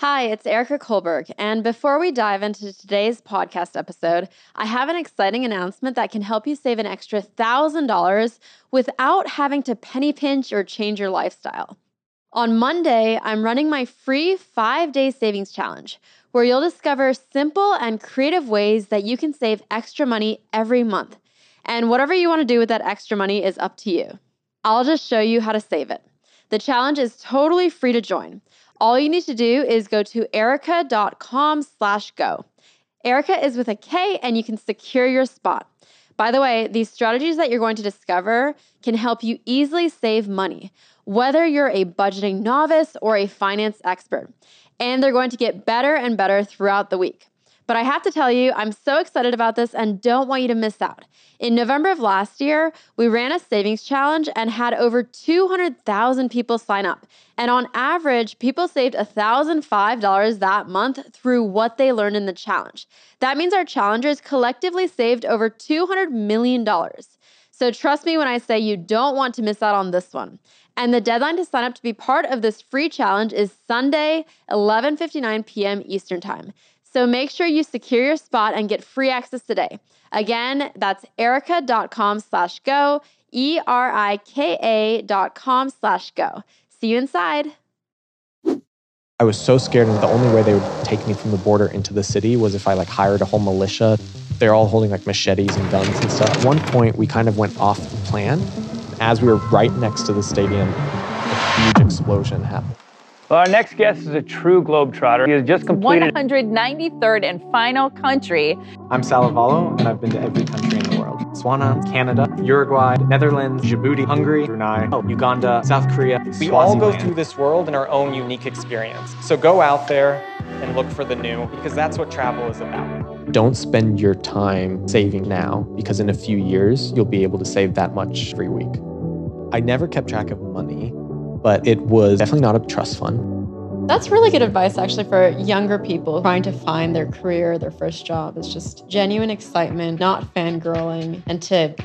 Hi, it's Erika Kullberg. And before we dive into today's podcast episode, I have an exciting announcement that can help you save an extra $1,000 without having to penny pinch or change your lifestyle. On Monday, I'm running my free five day savings challenge, where you'll discover simple and creative ways that you can save extra money every month. And whatever you want to do with that extra money is up to you. I'll just show you how to save it. The challenge is totally free to join. All you need to do is go to erika.com slash go. Erika is with a K and you can secure your spot. By the way, these strategies that you're going to discover can help you easily save money, whether you're a budgeting novice or a finance expert. And they're going to get better and better throughout the week. But I have to tell you, I'm so excited about this and don't want you to miss out. In November of last year, we ran a savings challenge and had over 200,000 people sign up. And on average, people saved $1,005 that month through what they learned in the challenge. That means our challengers collectively saved over $200 million. So trust me when I say you don't want to miss out on this one. And the deadline to sign up to be part of this free challenge is Sunday, 11:59 p.m. Eastern Time. So make sure you secure your spot and get free access today. Again, that's erika.com slash go, E-R-I-K-A dot com slash go. See you inside. I was so scared, and the only way they would take me from the border into the city was if I like hired a whole militia. They're all holding like machetes and guns and stuff. At one point, we kind of went off the plan. As we were right next to the stadium, a huge explosion happened. Well, our next guest is a true globetrotter. He has just completed 193rd and final country. I'm Sal Lavallo, and I've been to every country in the world. Botswana, Canada, Uruguay, Netherlands, Djibouti, Hungary, Brunei, oh, Uganda, South Korea. We all go through this world in our own unique experience. So go out there and look for the new because that's what travel is about. Don't spend your time saving now because in a few years you'll be able to save that much every week. I never kept track of money but it was definitely not a trust fund. That's really good advice, actually, for younger people trying to find their career, their first job. It's just genuine excitement, not fangirling, and to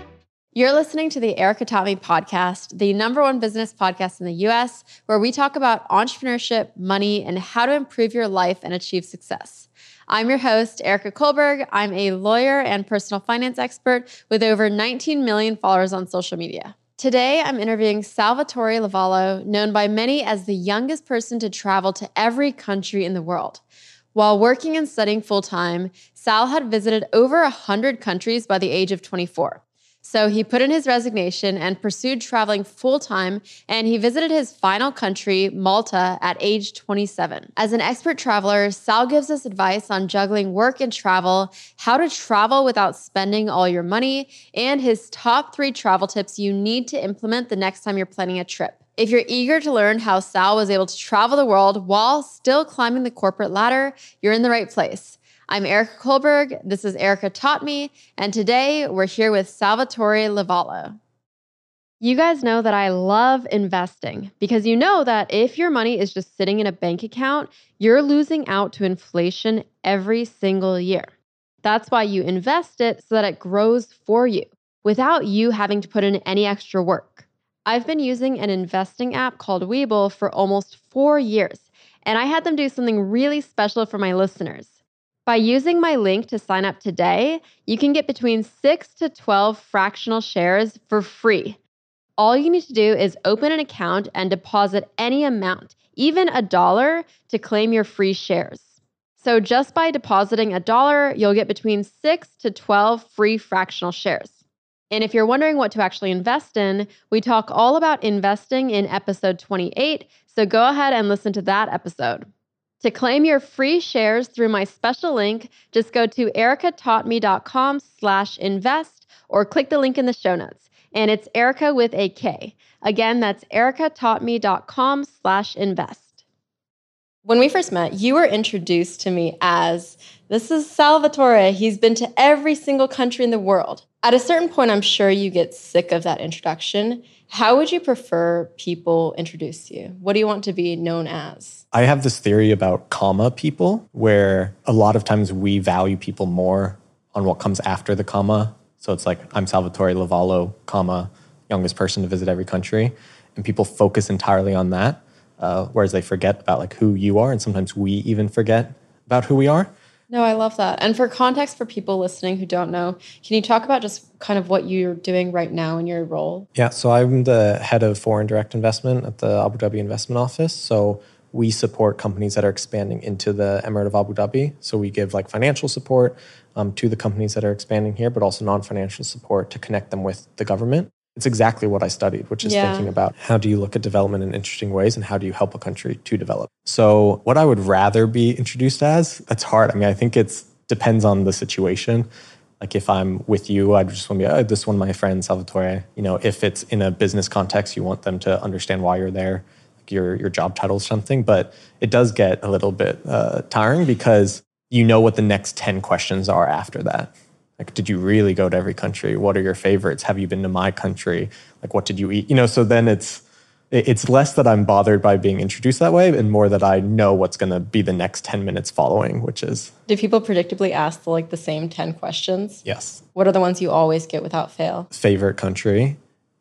you're listening to the Erika Taught podcast, the number one business podcast in the US, where we talk about entrepreneurship, money, and how to improve your life and achieve success. I'm your host, Erika Kullberg. I'm a lawyer and personal finance expert with over 19 million followers on social media. Today, I'm interviewing Salvatore Lavallo, known by many as the youngest person to travel to every country in the world. While working and studying full time, Sal had visited over 100 countries by the age of 24. So he put in his resignation and pursued traveling full time, and he visited his final country, Malta, at age 27. As an expert traveler, Sal gives us advice on juggling work and travel, how to travel without spending all your money, and his top three travel tips you need to implement the next time you're planning a trip. If you're eager to learn how Sal was able to travel the world while still climbing the corporate ladder, you're in the right place. I'm Erika Kullberg. This is Erika Taught Me. And today we're here with Salvatore Lavallo. You guys know that I love investing because you know that if your money is just sitting in a bank account, you're losing out to inflation every single year. That's why you invest it so that it grows for you without you having to put in any extra work. I've been using an investing app called Webull for almost four years, and I had them do something really special for my listeners. By using my link to sign up today, you can get between 6 to 12 fractional shares for free. All you need to do is open an account and deposit any amount, even a dollar, to claim your free shares. So just by depositing a dollar, you'll get between 6 to 12 free fractional shares. And if you're wondering what to actually invest in, we talk all about investing in episode 28, so go ahead and listen to that episode. To claim your free shares through my special link, just go to erikataughtme.com slash invest or click the link in the show notes. And it's Erika with a K. Again, that's erikataughtme.com slash invest. When we first met, you were introduced to me as this is Salvatore. He's been to every single country in the world. At a certain point, I'm sure you get sick of that introduction how would you prefer people introduce you? What do you want to be known as? I have this theory about comma people where a lot of times we value people more on what comes after the comma. So it's like, I'm Salvatore Lavallo, comma, youngest person to visit every country. And people focus entirely on that. uh, whereas they forget about like who you are, and sometimes we even forget about who we are. No, I love that. And for context for people listening who don't know, can you talk about just kind of what you're doing right now in your role? Yeah, so I'm the head of foreign direct investment at the Abu Dhabi Investment Office. So we support companies that are expanding into the Emirate of Abu Dhabi. So we give like financial support um, to the companies that are expanding here, but also non financial support to connect them with the government. It's exactly what I studied, which is Yeah. thinking about how do you look at development in interesting ways and how do you help a country to develop. So, what I would rather be introduced as, that's hard. I mean, I think it depends on the situation. Like if I'm with you, I'd just want to be, oh, this one, my friend Salvatore. You know, if it's in a business context, you want them to understand why you're there, like your your job title or something. But it does get a little bit uh, tiring because you know what the next ten questions are after that. Like, did you really go to every country? What are your favorites? Have you been to my country? Like, what did you eat? You know, so then it's it's less that I'm bothered by being introduced that way, and more that I know what's going to be the next ten minutes following, which is Do people predictably ask the, like the same 10 questions? yes, What are the ones you always get without fail? favorite country,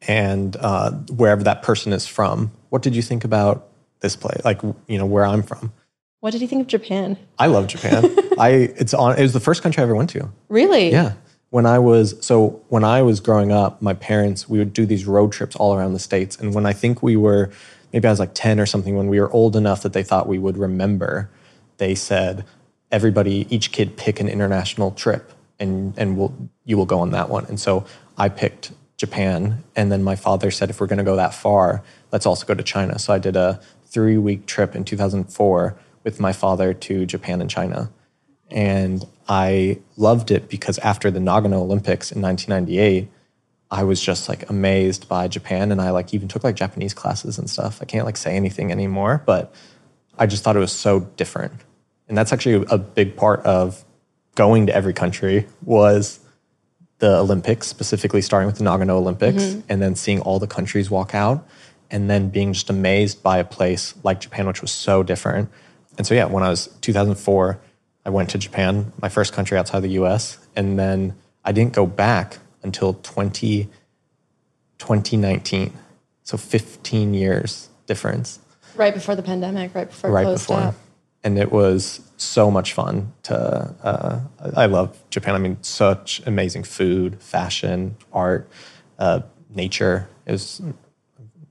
and uh, wherever that person is from. What did you think about this place? Like, you know, where I'm from. What did you think of Japan? I love Japan. I it's on. It was the first country I ever went to. Really? Yeah. When I was so when I was growing up, my parents we would do these road trips all around the states, and when I think we were maybe I was like ten or something, when we were old enough that they thought we would remember, they said everybody, each kid, pick an international trip, and and we'll you will go on that one. And so I picked Japan, and then my father said if we're going to go that far, let's also go to China. So I did a three week trip in 2004 with my father to Japan and China. And I loved it because after the Nagano Olympics in 1998, I was just like amazed by Japan. And I like even took like Japanese classes and stuff. I can't like say anything anymore, but I just thought it was so different. And that's actually a big part of going to every country was the Olympics, specifically starting with the Nagano Olympics, mm-hmm. and then seeing all the countries walk out, and then being just amazed by a place like Japan, which was so different. And so, yeah, when I was 2004, I went to Japan, my first country outside the US, and then I didn't go back until 20, 2019. So 15 years difference Right before the pandemic, right before it right closed before. up. And it was so much fun to, uh, I love Japan. I mean, such amazing food, fashion, art, uh, nature. It was,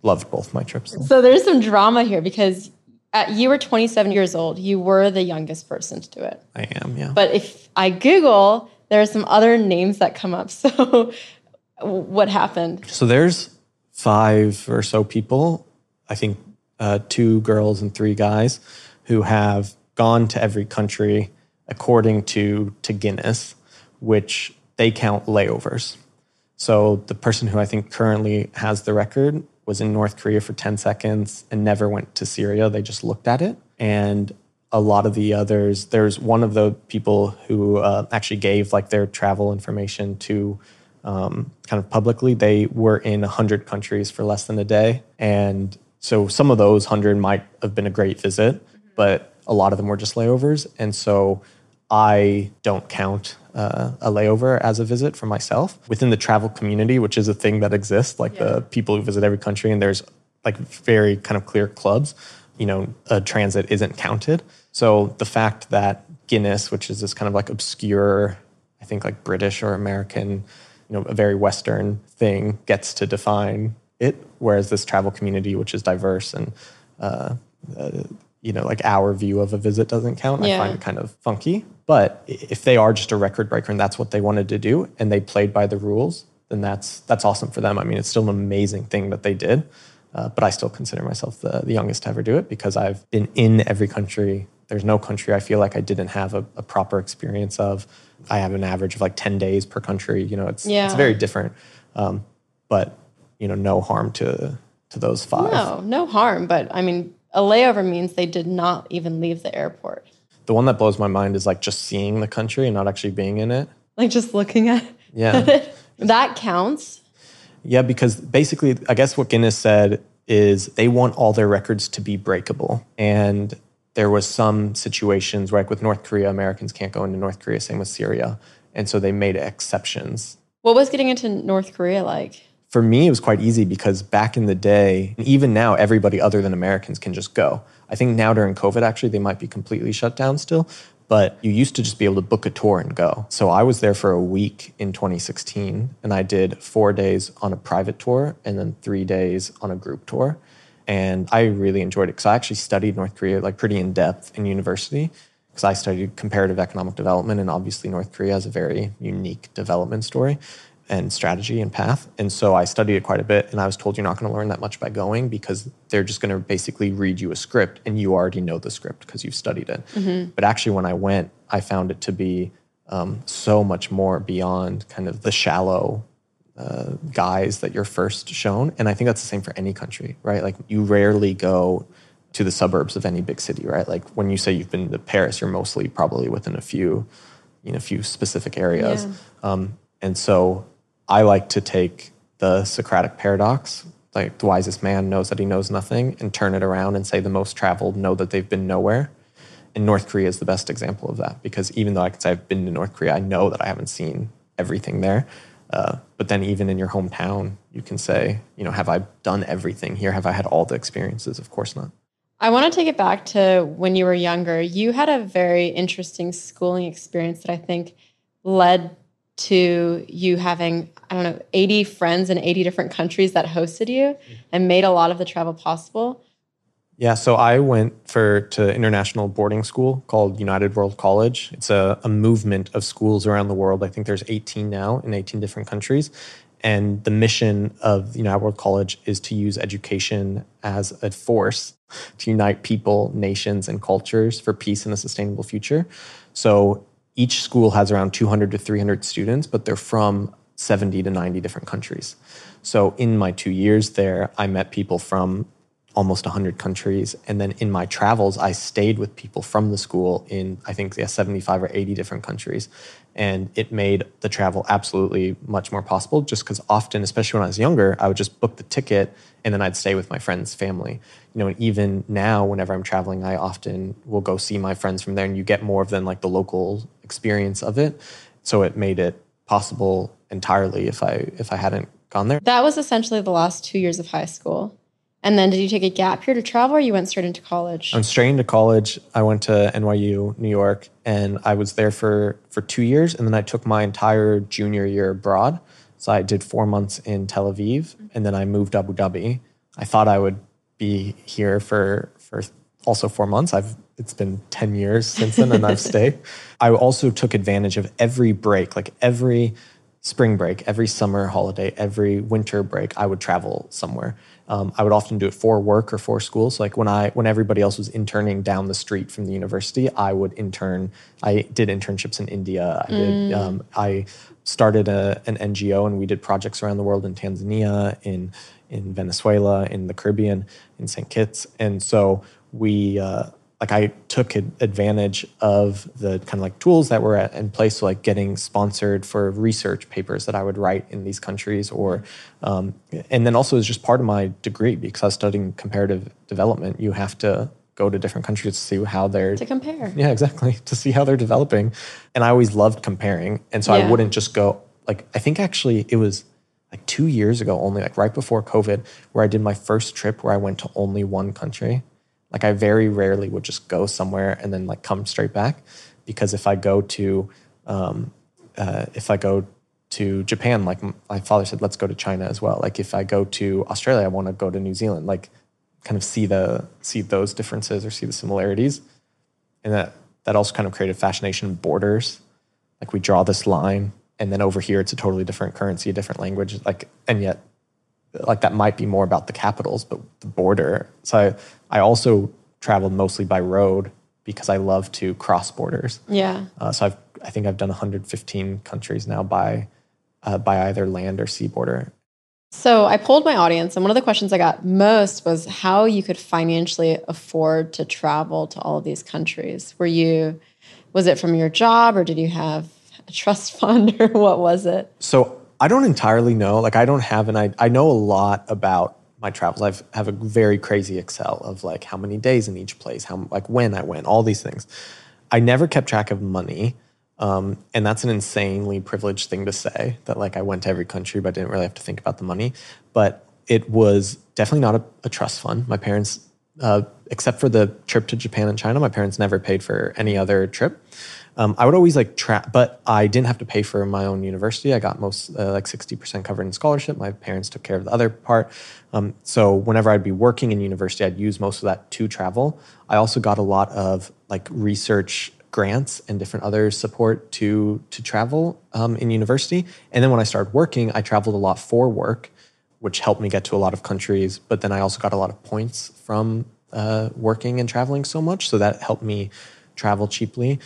loved both my trips. So there's some drama here because at, you were 27 years old. You were the youngest person to do it. I am, yeah. But if I Google, there are some other names that come up. So what happened? So there's five or so people, I think uh, two girls and three guys, who have gone to every country according to, to Guinness, which they count layovers. So the person who I think currently has the record was in North Korea for 10 seconds and never went to Syria. They just looked at it. And a lot of the others, there's one of the people who uh, actually gave like their travel information to um, kind of publicly. They were in 100 countries for less than a day. And so some of those 100 might have been a great visit, but a lot of them were just layovers. And so I don't count uh, a layover as a visit for myself within the travel community, which is a thing that exists, like the people who visit every country, and there's like very kind of clear clubs. You know, a transit isn't counted. So the fact that Guinness, which is this kind of like obscure, I think like British or American, you know, a very Western thing, gets to define it, whereas this travel community, which is diverse and uh, uh, you know, like our view of a visit doesn't count. I find it kind of funky. But if they are just a record breaker and that's what they wanted to do and they played by the rules, then that's that's awesome for them. I mean, it's still an amazing thing that they did. Uh, but I still consider myself the, the youngest to ever do it because I've been in every country. There's no country I feel like I didn't have a, a proper experience of. I have an average of like 10 days per country. You know, it's Yeah. it's very different. Um, but you know, no harm to to those five. No, no harm. But I mean, a layover means they did not even leave the airport. The one that blows my mind is like just seeing the country and not actually being in it. Like just looking at Yeah. That counts. Yeah, because basically, I guess what Guinness said is they want all their records to be breakable. And there was some situations where, like with North Korea, Americans can't go into North Korea, same with Syria. And so they made exceptions. What was getting into North Korea like? For me, it was quite easy because back in the day, even now, everybody other than Americans can just go. I think now during COVID, actually, they might be completely shut down still, but you used to just be able to book a tour and go. So I was there for a week in 2016, and I did four days on a private tour and then three days on a group tour. And I really enjoyed it because I actually studied North Korea like pretty in depth in university because I studied comparative economic development, and obviously North Korea has a very unique development story and strategy and path. And so I studied it quite a bit, and I was told you're not going to learn that much by going because they're just going to basically read you a script, and you already know the script because you've studied it. Mm-hmm. But actually, when I went, I found it to be um, so much more beyond kind of the shallow uh, guise that you're first shown. And I think that's the same for any country, right? Like you rarely go to the suburbs of any big city, right? Like when you say you've been to Paris, you're mostly probably within a few, you know, a few specific areas. Yeah. Um, and so I like to take the Socratic paradox, like the wisest man knows that he knows nothing, and turn it around and say the most traveled know that they've been nowhere. And North Korea is the best example of that because even though I can say I've been to North Korea, I know that I haven't seen everything there. Uh, but then even in your hometown, you can say, you know, have I done everything here? Have I had all the experiences? Of course not. I want to take it back to when you were younger. You had a very interesting schooling experience that I think led to you having I don't know 80 friends in 80 different countries that hosted you and made a lot of the travel possible. Yeah, so I went for to international boarding school called United World College. It's a, a movement of schools around the world. I think there's 18 now in 18 different countries. And the mission of United World College is to use education as a force to unite people, nations, and cultures for peace and a sustainable future. So each school has around 200 to 300 students, but they're from 70 to 90 different countries. So in my two years there, I met people from almost 100 countries. And then in my travels, I stayed with people from the school in, I think, yeah, 75 or 80 different countries. And it made the travel absolutely much more possible just because often, especially when I was younger, I would just book the ticket and then I'd stay with my friend's family. You know, and even now, whenever I'm traveling, I often will go see my friends from there and you get more of than like the local experience of it. So it made it possible entirely if I if I hadn't gone there. That was essentially the last two years of high school. And then did you take a gap year to travel or you went straight into college? I went straight into college. I went to NYU, New York, and I was there for, for two years. And then I took my entire junior year abroad. So I did four months in Tel Aviv and then I moved to Abu Dhabi. I thought I would be here for, for also four months. I've it's been 10 years since then and I've stayed. I also took advantage of every break, like every spring break, every summer holiday, every winter break, I would travel somewhere. Um, I would often do it for work or for school. So like when I when everybody else was interning down the street from the university, I would intern. I did internships in India. I did. Mm. Um, I started a, an NGO and we did projects around the world in Tanzania, in in Venezuela, in the Caribbean, in St. Kitts, and so we. Uh, like I took advantage of the kind of like tools that were in place, so like getting sponsored for research papers that I would write in these countries, or um, and then also as just part of my degree because I was studying comparative development. You have to go to different countries to see how they're to compare. Yeah, exactly to see how they're developing, and I always loved comparing, and so yeah. I wouldn't just go like I think actually it was like two years ago only like right before covid where i did my first trip where i went to only one country like I very rarely would just go somewhere and then like come straight back because if I go to um, uh, if I go to Japan, like my father said, let's go to China as well. Like if I go to Australia, I want to go to New Zealand. Like kind of see the see those differences or see the similarities, and that that also kind of created fascination borders. Like we draw this line, and then over here it's a totally different currency, a different language. Like and yet like that might be more about the capitals, but the border. So I, I also traveled mostly by road because I love to cross borders. Yeah. Uh, so I've I think I've done 115 countries now by uh, by either land or sea border. So I polled my audience, and one of the questions I got most was how you could financially afford to travel to all of these countries. Were you, was it from your job, or did you have a trust fund, or what was it? So I don't entirely know. Like I don't have an I I know a lot about my travels. I have a very crazy Excel of like how many days in each place, how like when I went, all these things. I never kept track of money. Um, and that's an insanely privileged thing to say that like I went to every country, but didn't really have to think about the money. But it was definitely not a, a trust fund. My parents, uh, except for the trip to Japan and China, my parents never paid for any other trip. Um, I would always like trap, but I didn't have to pay for my own university. I got most uh, like sixty percent covered in scholarship. My parents took care of the other part. Um, so whenever I'd be working in university, I'd use most of that to travel. I also got a lot of like research grants and different other support to to travel um, in university. And then when I started working, I traveled a lot for work, which helped me get to a lot of countries. But then I also got a lot of points from uh, working and traveling so much, so that helped me travel cheaply.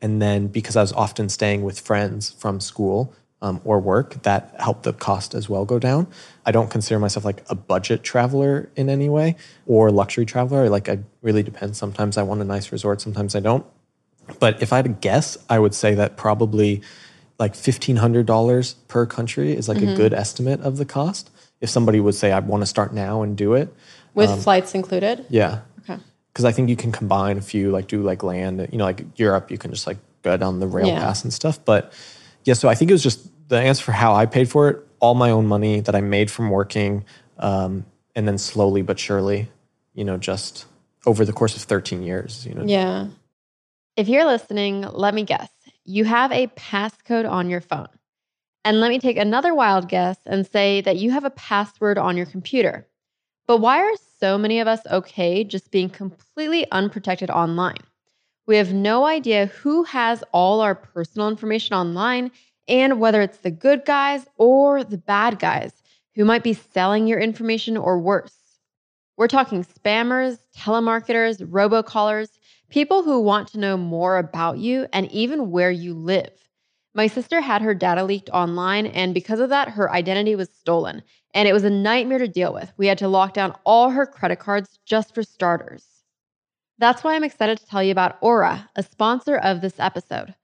And then because I was often staying with friends from school um, or work, that helped the cost as well go down. I don't consider myself like a budget traveler in any way or luxury traveler. Like, I really depends. Sometimes I want a nice resort, sometimes I don't. But if I had to guess, I would say that probably like $1,500 per country is like mm-hmm. a good estimate of the cost. If somebody would say, I want to start now and do it. With um, flights included? Yeah. Because I think you can combine a few, like do like land, you know, like Europe, you can just like go down the rail yeah. pass and stuff. But yeah, so I think it was just the answer for how I paid for it, all my own money that I made from working. Um, and then slowly but surely, you know, just over the course of 13 years, you know. Yeah. If you're listening, let me guess. You have a passcode on your phone. And let me take another wild guess and say that you have a password on your computer. But why are so many of us okay just being completely unprotected online? We have no idea who has all our personal information online and whether it's the good guys or the bad guys who might be selling your information or worse. We're talking spammers, telemarketers, robocallers, people who want to know more about you and even where you live. My sister had her data leaked online, and because of that, her identity was stolen. And it was a nightmare to deal with. We had to lock down all her credit cards just for starters. That's why I'm excited to tell you about Aura, a sponsor of this episode.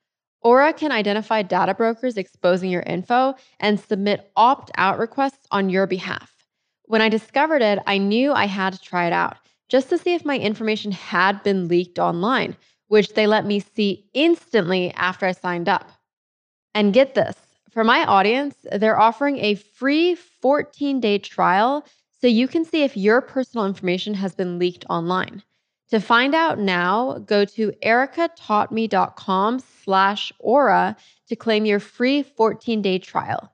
Aura can identify data brokers exposing your info and submit opt out requests on your behalf. When I discovered it, I knew I had to try it out just to see if my information had been leaked online, which they let me see instantly after I signed up. And get this for my audience, they're offering a free 14 day trial so you can see if your personal information has been leaked online. To find out now, go to erikataughtme.com slash aura to claim your free 14 day trial.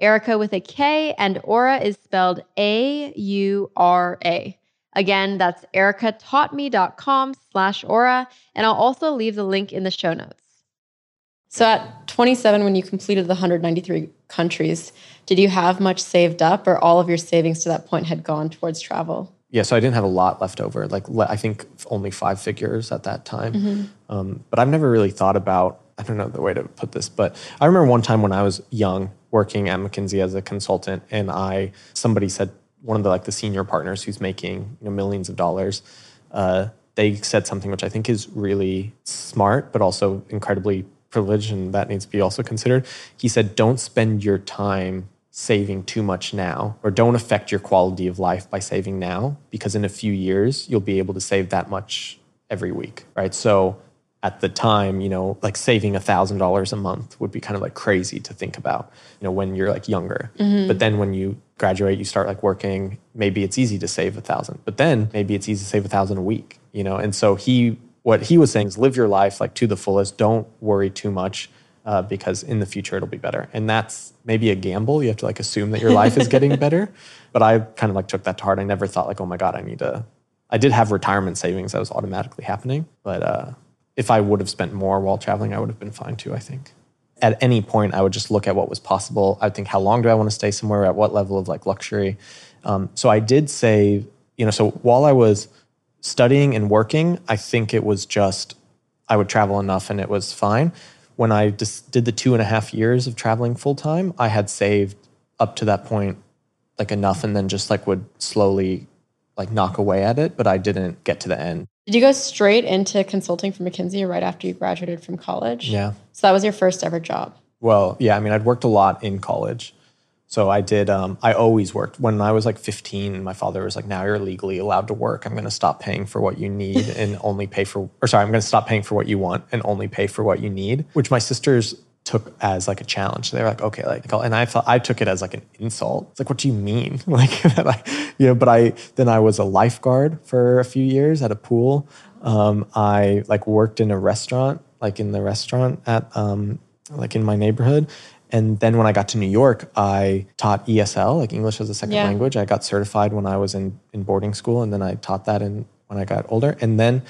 Erika with a K and aura is spelled A U R A. Again, that's erikataughtme.com slash aura, and I'll also leave the link in the show notes. So at 27, when you completed the 193 countries, did you have much saved up, or all of your savings to that point had gone towards travel? Yeah, so I didn't have a lot left over. Like I think only five figures at that time. Mm-hmm. Um, but I've never really thought about. I don't know the way to put this, but I remember one time when I was young, working at McKinsey as a consultant, and I somebody said one of the like the senior partners who's making you know millions of dollars. Uh, they said something which I think is really smart, but also incredibly privileged, and that needs to be also considered. He said, "Don't spend your time saving too much now, or don't affect your quality of life by saving now, because in a few years you'll be able to save that much every week, right?" So at the time, you know, like saving a thousand dollars a month would be kind of like crazy to think about, you know, when you're like younger. Mm-hmm. But then when you graduate, you start like working, maybe it's easy to save a thousand, but then maybe it's easy to save a thousand a week, you know? And so he, what he was saying is live your life like to the fullest. Don't worry too much uh, because in the future it'll be better. And that's maybe a gamble. You have to like assume that your life is getting better. But I kind of like took that to heart. I never thought like, oh my God, I need to, I did have retirement savings that was automatically happening, but, uh, if I would have spent more while traveling, I would have been fine too, I think. At any point, I would just look at what was possible. I would think, how long do I want to stay somewhere? At what level of like luxury? Um, so I did say, you know, so while I was studying and working, I think it was just I would travel enough and it was fine. When I just did the two and a half years of traveling full time, I had saved up to that point like enough and then just like would slowly like knock away at it, but I didn't get to the end. Did you go straight into consulting for McKinsey right after you graduated from college? Yeah. So that was your first ever job? Well, yeah. I mean, I'd worked a lot in college. So I did. Um, I always worked. When I was like 15, my father was like, "Now you're legally allowed to work. I'm going to stop paying for what you need and only pay for, or sorry, I'm going to stop paying for what you want and only pay for what you need." Which my sisters took as like a challenge. They were like, "Okay," like, and I thought I took it as like an insult. It's like, "What do you mean?" like that I, you know. But I then I was a lifeguard for a few years at a pool. Um, I like worked in a restaurant, like in the restaurant at um, like in my neighborhood and then when I got to New York, I taught ESL, like English as a second Yeah. language. I got certified when I was in, in boarding school, and then I taught that in, when I got older. And then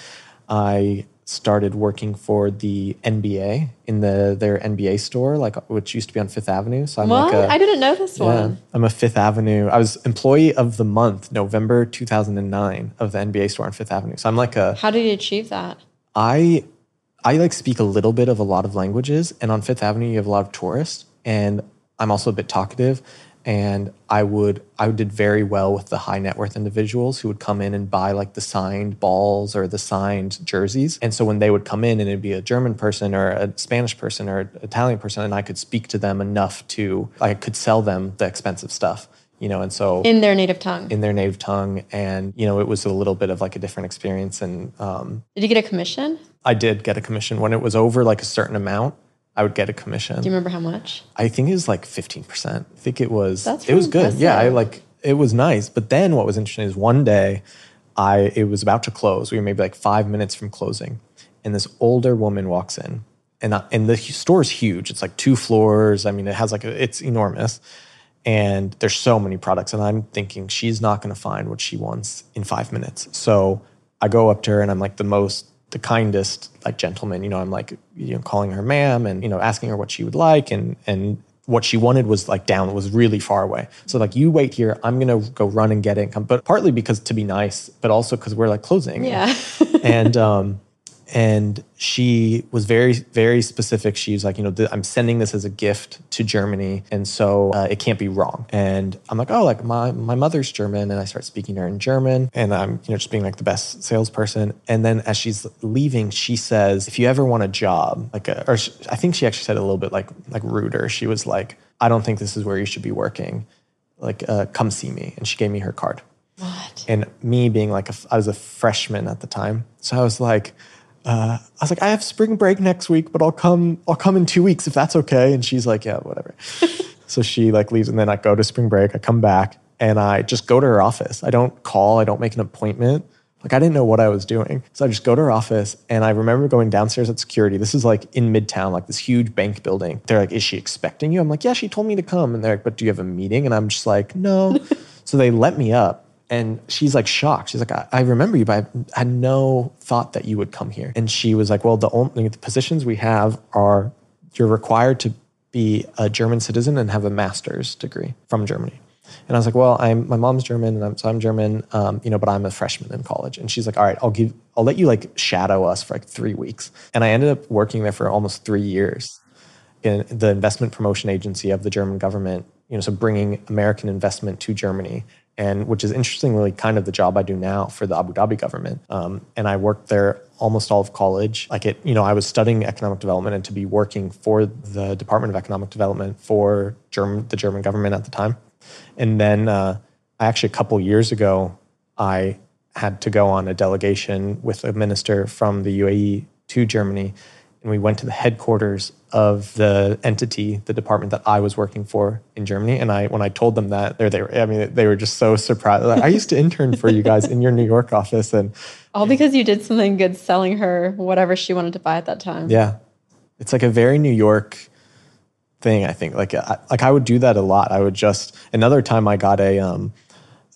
I started working for the NBA in the their NBA store, like which used to be on Fifth Avenue. So I'm what? like a, I didn't know this yeah, one. I'm a Fifth Avenue. I was employee of the month, November 2009, of the NBA store on Fifth Avenue. So I'm like a How did you achieve that? I I like speak a little bit of a lot of languages, and on Fifth Avenue you have a lot of tourists, and I'm also a bit talkative, and I would I did very well with the high net worth individuals who would come in and buy like the signed balls or the signed jerseys, and so when they would come in and it'd be a German person or a Spanish person or an Italian person, and I could speak to them enough to I could sell them the expensive stuff, you know, and so In their native tongue. in their native tongue, and you know it was a little bit of like a different experience, and um, did you get a commission? I did get a commission when it was over like a certain amount. I would get a commission. Do you remember how much? I think it was like fifteen percent. I think it was. That's it was good. Yeah, I like it was nice. But then what was interesting is one day, I it was about to close. We were maybe like five minutes from closing, and this older woman walks in, and I, and the store is huge. It's like two floors. I mean, it has like a, it's enormous, and there's so many products. And I'm thinking she's not going to find what she wants in five minutes. So I go up to her and I'm like the most, the kindest like gentleman. You know, I'm like you know calling her ma'am and you know asking her what she would like and and what she wanted was like down was really far away. So like you wait here, I'm gonna go run and get it. And come. But partly because to be nice, but also because we're like closing. Yeah. and um, and she was very very specific. She's like, you know, th- I'm sending this as a gift to Germany, and so uh, it can't be wrong. And I'm like, oh, like my my mother's German, and I start speaking to her in German, and I'm you know just being like the best salesperson. And then as she's leaving, she says, if you ever want a job, like, a, or sh I think she actually said it a little bit like like ruder. She was like, I don't think this is where you should be working. Like, uh, come see me, and she gave me her card. what? And me being like, a, I was a freshman at the time. So I was like, uh, I was like, I have spring break next week, but I'll come, I'll come in two weeks if that's okay. And she's like, yeah, whatever. so she like leaves and then I go to spring break. I come back and I just go to her office. I don't call. I don't make an appointment. Like I didn't know what I was doing. So I just go to her office and I remember going downstairs at security. This is like in Midtown, like this huge bank building. They're like, is she expecting you? I'm like, yeah, she told me to come. And they're like, but do you have a meeting? And I'm just like, no. so they let me up and she's like shocked. She's like, I, I remember you, but I had no thought that you would come here. And she was like, well, the only the positions we have are you're required to be a German citizen and have a master's degree from Germany. And I was like, well, I'm my mom's German, and I'm, so I'm German, um, you know, but I'm a freshman in college. And she's like, all right, I'll give, I'll let you like shadow us for like three weeks. And I ended up working there for almost three years in the investment promotion agency of the German government. You know, so bringing American investment to Germany, and which is interestingly kind of the job I do now for the Abu Dhabi government. Um, and I worked there almost all of college. Like it, you know, I was studying economic development and to be working for the Department of Economic Development for German, the German government at the time. And then uh, I actually a couple years ago, I had to go on a delegation with a minister from the UAE to Germany, and we went to the headquarters of the entity, the department that I was working for in Germany. And I, when I told them that, they they were, I mean, they were just so surprised. Like, I used to intern for you guys in your New York office, and All because you did something good selling her whatever she wanted to buy at that time. yeah, it's like a very New York thing. I think like I, like I would do that a lot. I would just another time I got a um,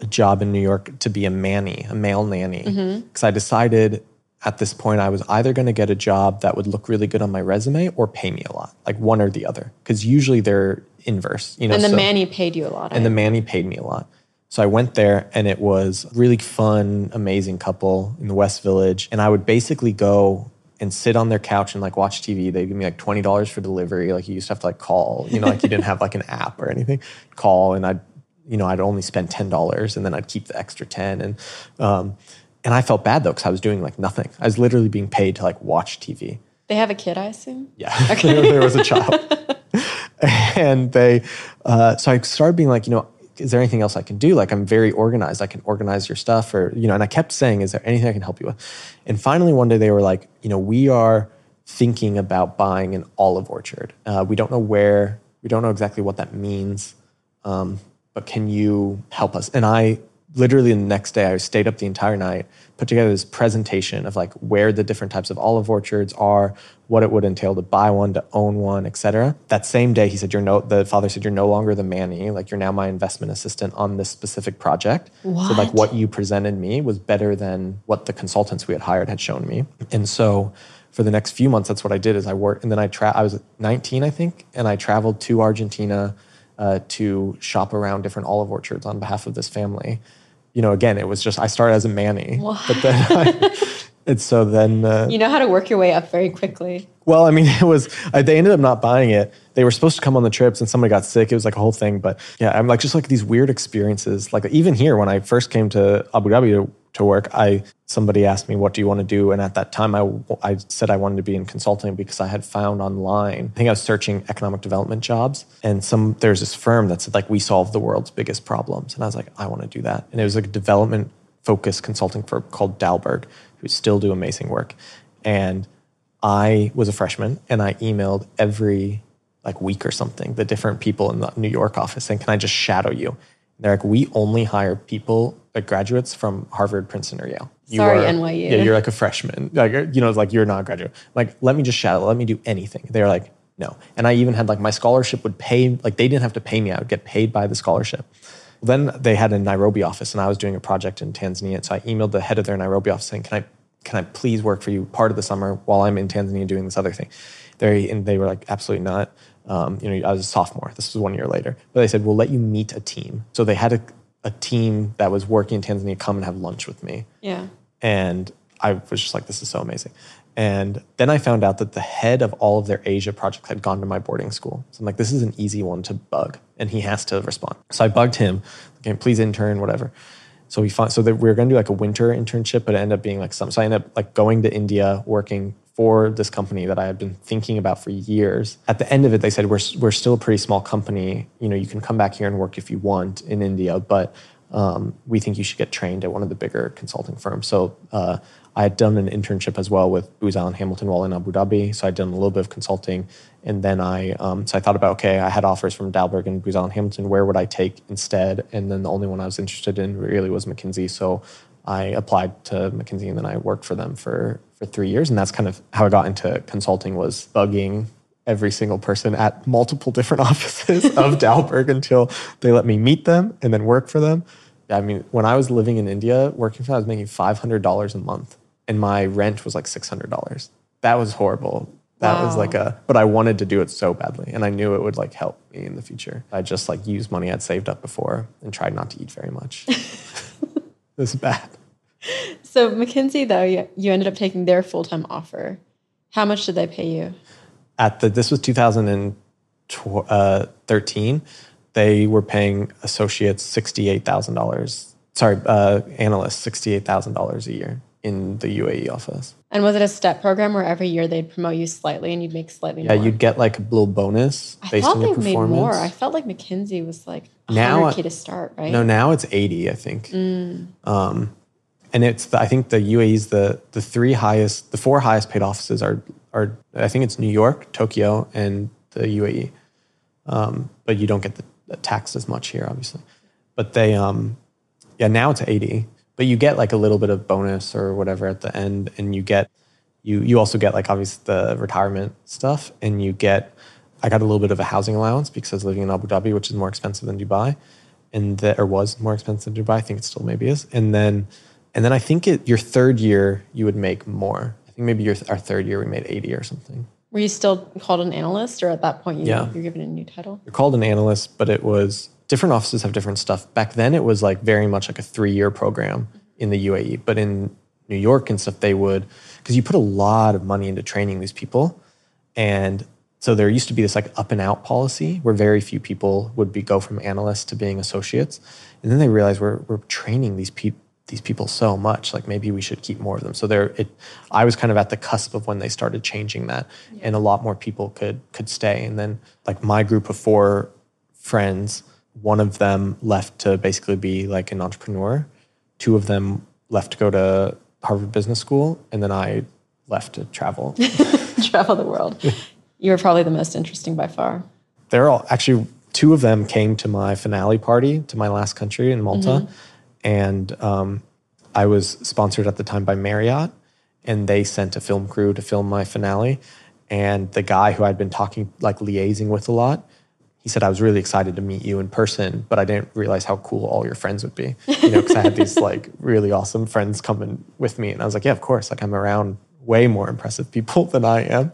a job in New York to be a nanny, a male nanny, because I decided at this point I was either going to get a job that would look really good on my resume or pay me a lot, like one or the other, because usually they're inverse. You know, And the so- Manny paid you a lot. and the? Manny paid me a lot. So I went there and it was a really fun, amazing couple in the West Village. And I would basically go and sit on their couch and like watch TV. They'd give me like twenty dollars for delivery. Like you used to have to like call, you know, like you didn't have like an app or anything. Call and I'd, you know, I'd only spend ten dollars and then I'd keep the extra ten. And um, and I felt bad though because I was doing like nothing. I was literally being paid to like watch TV. they have a kid, I assume. Yeah, there, there was a child. and they, uh, so I started being like, you know, is there anything else I can do? Like, I'm very organized. I can organize your stuff, or, you know, and I kept saying, is there anything I can help you with? And finally, one day they were like, you know, we are thinking about buying an olive orchard. Uh, we don't know where, we don't know exactly what that means, um, but can you help us? And I literally the next day, I stayed up the entire night, put together this presentation of like where the different types of olive orchards are, what it would entail to buy one, to own one, etc. That same day, he said, "You're no." The father said, "You're no longer the Manny. Like you're now my investment assistant on this specific project." What? So like what you presented me was better than what the consultants we had hired had shown me, and so. For the next few months, that's what I did. Is I worked, and then I tra- I was 19, I think, and I traveled to Argentina uh, to shop around different olive orchards on behalf of this family you know, again, it was just I started as a Manny, What? but then I, and so then uh, You know how to work your way up very quickly. well, I mean, it was uh, they ended up not buying it. They were supposed to come on the trips, and somebody got sick. It was like a whole thing. But yeah, I'm like just like these weird experiences. Like even here, when I first came to Abu Dhabi to, to work, I somebody asked me, "What do you want to do?" And at that time, I I said I wanted to be in consulting because I had found online. I think I was searching economic development jobs, and some there's this firm that said like we solve the world's biggest problems, and I was like, I want to do that. And it was like a development focused consulting firm called Dalberg, who still do amazing work, and I was a freshman and I emailed every like week or something the different people in the New York office saying, "Can I just shadow you?" They're like, "We only hire people like graduates from Harvard, Princeton, or Yale." You Sorry, are- NYU. Yeah, you're like a freshman. Like uh, you know, it's like you're not a graduate. Like, let me just shadow. Let me do anything. They're like, no. And I even had like my scholarship would pay. Like they didn't have to pay me. I would get paid by the scholarship. Then they had a Nairobi office, and I was doing a project in Tanzania. So I emailed the head of their Nairobi office saying, "Can I, can I please work for you part of the summer while I'm in Tanzania doing this other thing?" They and they were like, "Absolutely not." Um, you know, I was a sophomore. This was one year later, but they said, "We'll let you meet a team." So they had a, a team that was working in Tanzania come and have lunch with me, Yeah. and I was just like, "This is so amazing." And then I found out that the head of all of their Asia projects had gone to my boarding school. So I'm like, this is an easy one to bug, and he has to respond. So I bugged him, okay, please intern, whatever. So we found so that we were going to do like a winter internship, but it ended up being like some. So I ended up like going to India, working for this company that I had been thinking about for years. At the end of it, they said we're we're still a pretty small company. You know, you can come back here and work if you want in India, but um, we think you should get trained at one of the bigger consulting firms. So uh, I had done an internship as well with Booz Allen Hamilton while in Abu Dhabi. So I'd done a little bit of consulting, and then I um, so I thought about okay, I had offers from Dalberg and Booz Allen Hamilton. Where would I take instead? And then the only one I was interested in really was McKinsey. So I applied to McKinsey, and then I worked for them for for three years, and that's kind of how I got into consulting was bugging every single person at multiple different offices of Dalberg until they let me meet them and then work for them. I mean, when I was living in India, working for them, I was making five hundred dollars a month, and my rent was like six hundred dollars. That was horrible. That was like a, but I wanted to do it so badly, and I knew it would like help me in the future. I just like used money I'd saved up before and tried not to eat very much. it was bad. So McKinsey, though, you, you ended up taking their full time offer. How much did they pay you? At the this was 2013. They were paying associates sixty eight thousand dollars. Sorry, uh, analysts sixty eight thousand dollars a year in the UAE office. And was it a step program where every year they'd promote you slightly and you'd make slightly Yeah, more? Yeah, you'd get like a little bonus I based thought on they your made performance. more. I felt like McKinsey was like Now 100K I- to start, right? No, now it's 80, I think. Mm. Um, and it's the, I think the UAE's the the three highest, the four highest paid offices are are I think it's New York, Tokyo, and the UAE. Um, but you don't get the, the taxed as much here, obviously. But they, um, yeah, now it's 80. But you get like a little bit of bonus or whatever at the end, and you get you you also get like obviously the retirement stuff, and you get I got a little bit of a housing allowance because I was living in Abu Dhabi, which is more expensive than Dubai, and that or was more expensive than Dubai. I think it still maybe is. And then and then I think it your third year you would make more. I think maybe your our third year we made 80 or something. Were you still called an analyst, or at that point you, Yeah. you're given a new title? You're called an analyst, but it was different offices have different stuff. Back then, it was like very much like a three year program in the UAE, but in New York and stuff, they would because you put a lot of money into training these people, and so there used to be this like up and out policy where very few people would be go from analysts to being associates, and then they realized we're we're training these people these people so much. Like maybe we should keep more of them. So there, it. I was kind of at the cusp of when they started changing that, yeah. and a lot more people could could stay. And then like my group of four friends, one of them left to basically be like an entrepreneur. Two of them left to go to Harvard Business School, and then I left to travel. travel the world. You were probably the most interesting by far. They're all actually two of them came to my finale party to my last country in Malta. Mm-hmm and um, I was sponsored at the time by Marriott, and they sent a film crew to film my finale. And the guy who I'd been talking, like liaising with a lot, he said I was really excited to meet you in person, but I didn't realize how cool all your friends would be. You know, because I had these like really awesome friends coming with me, and I was like, yeah, of course. Like I'm around way more impressive people than I am.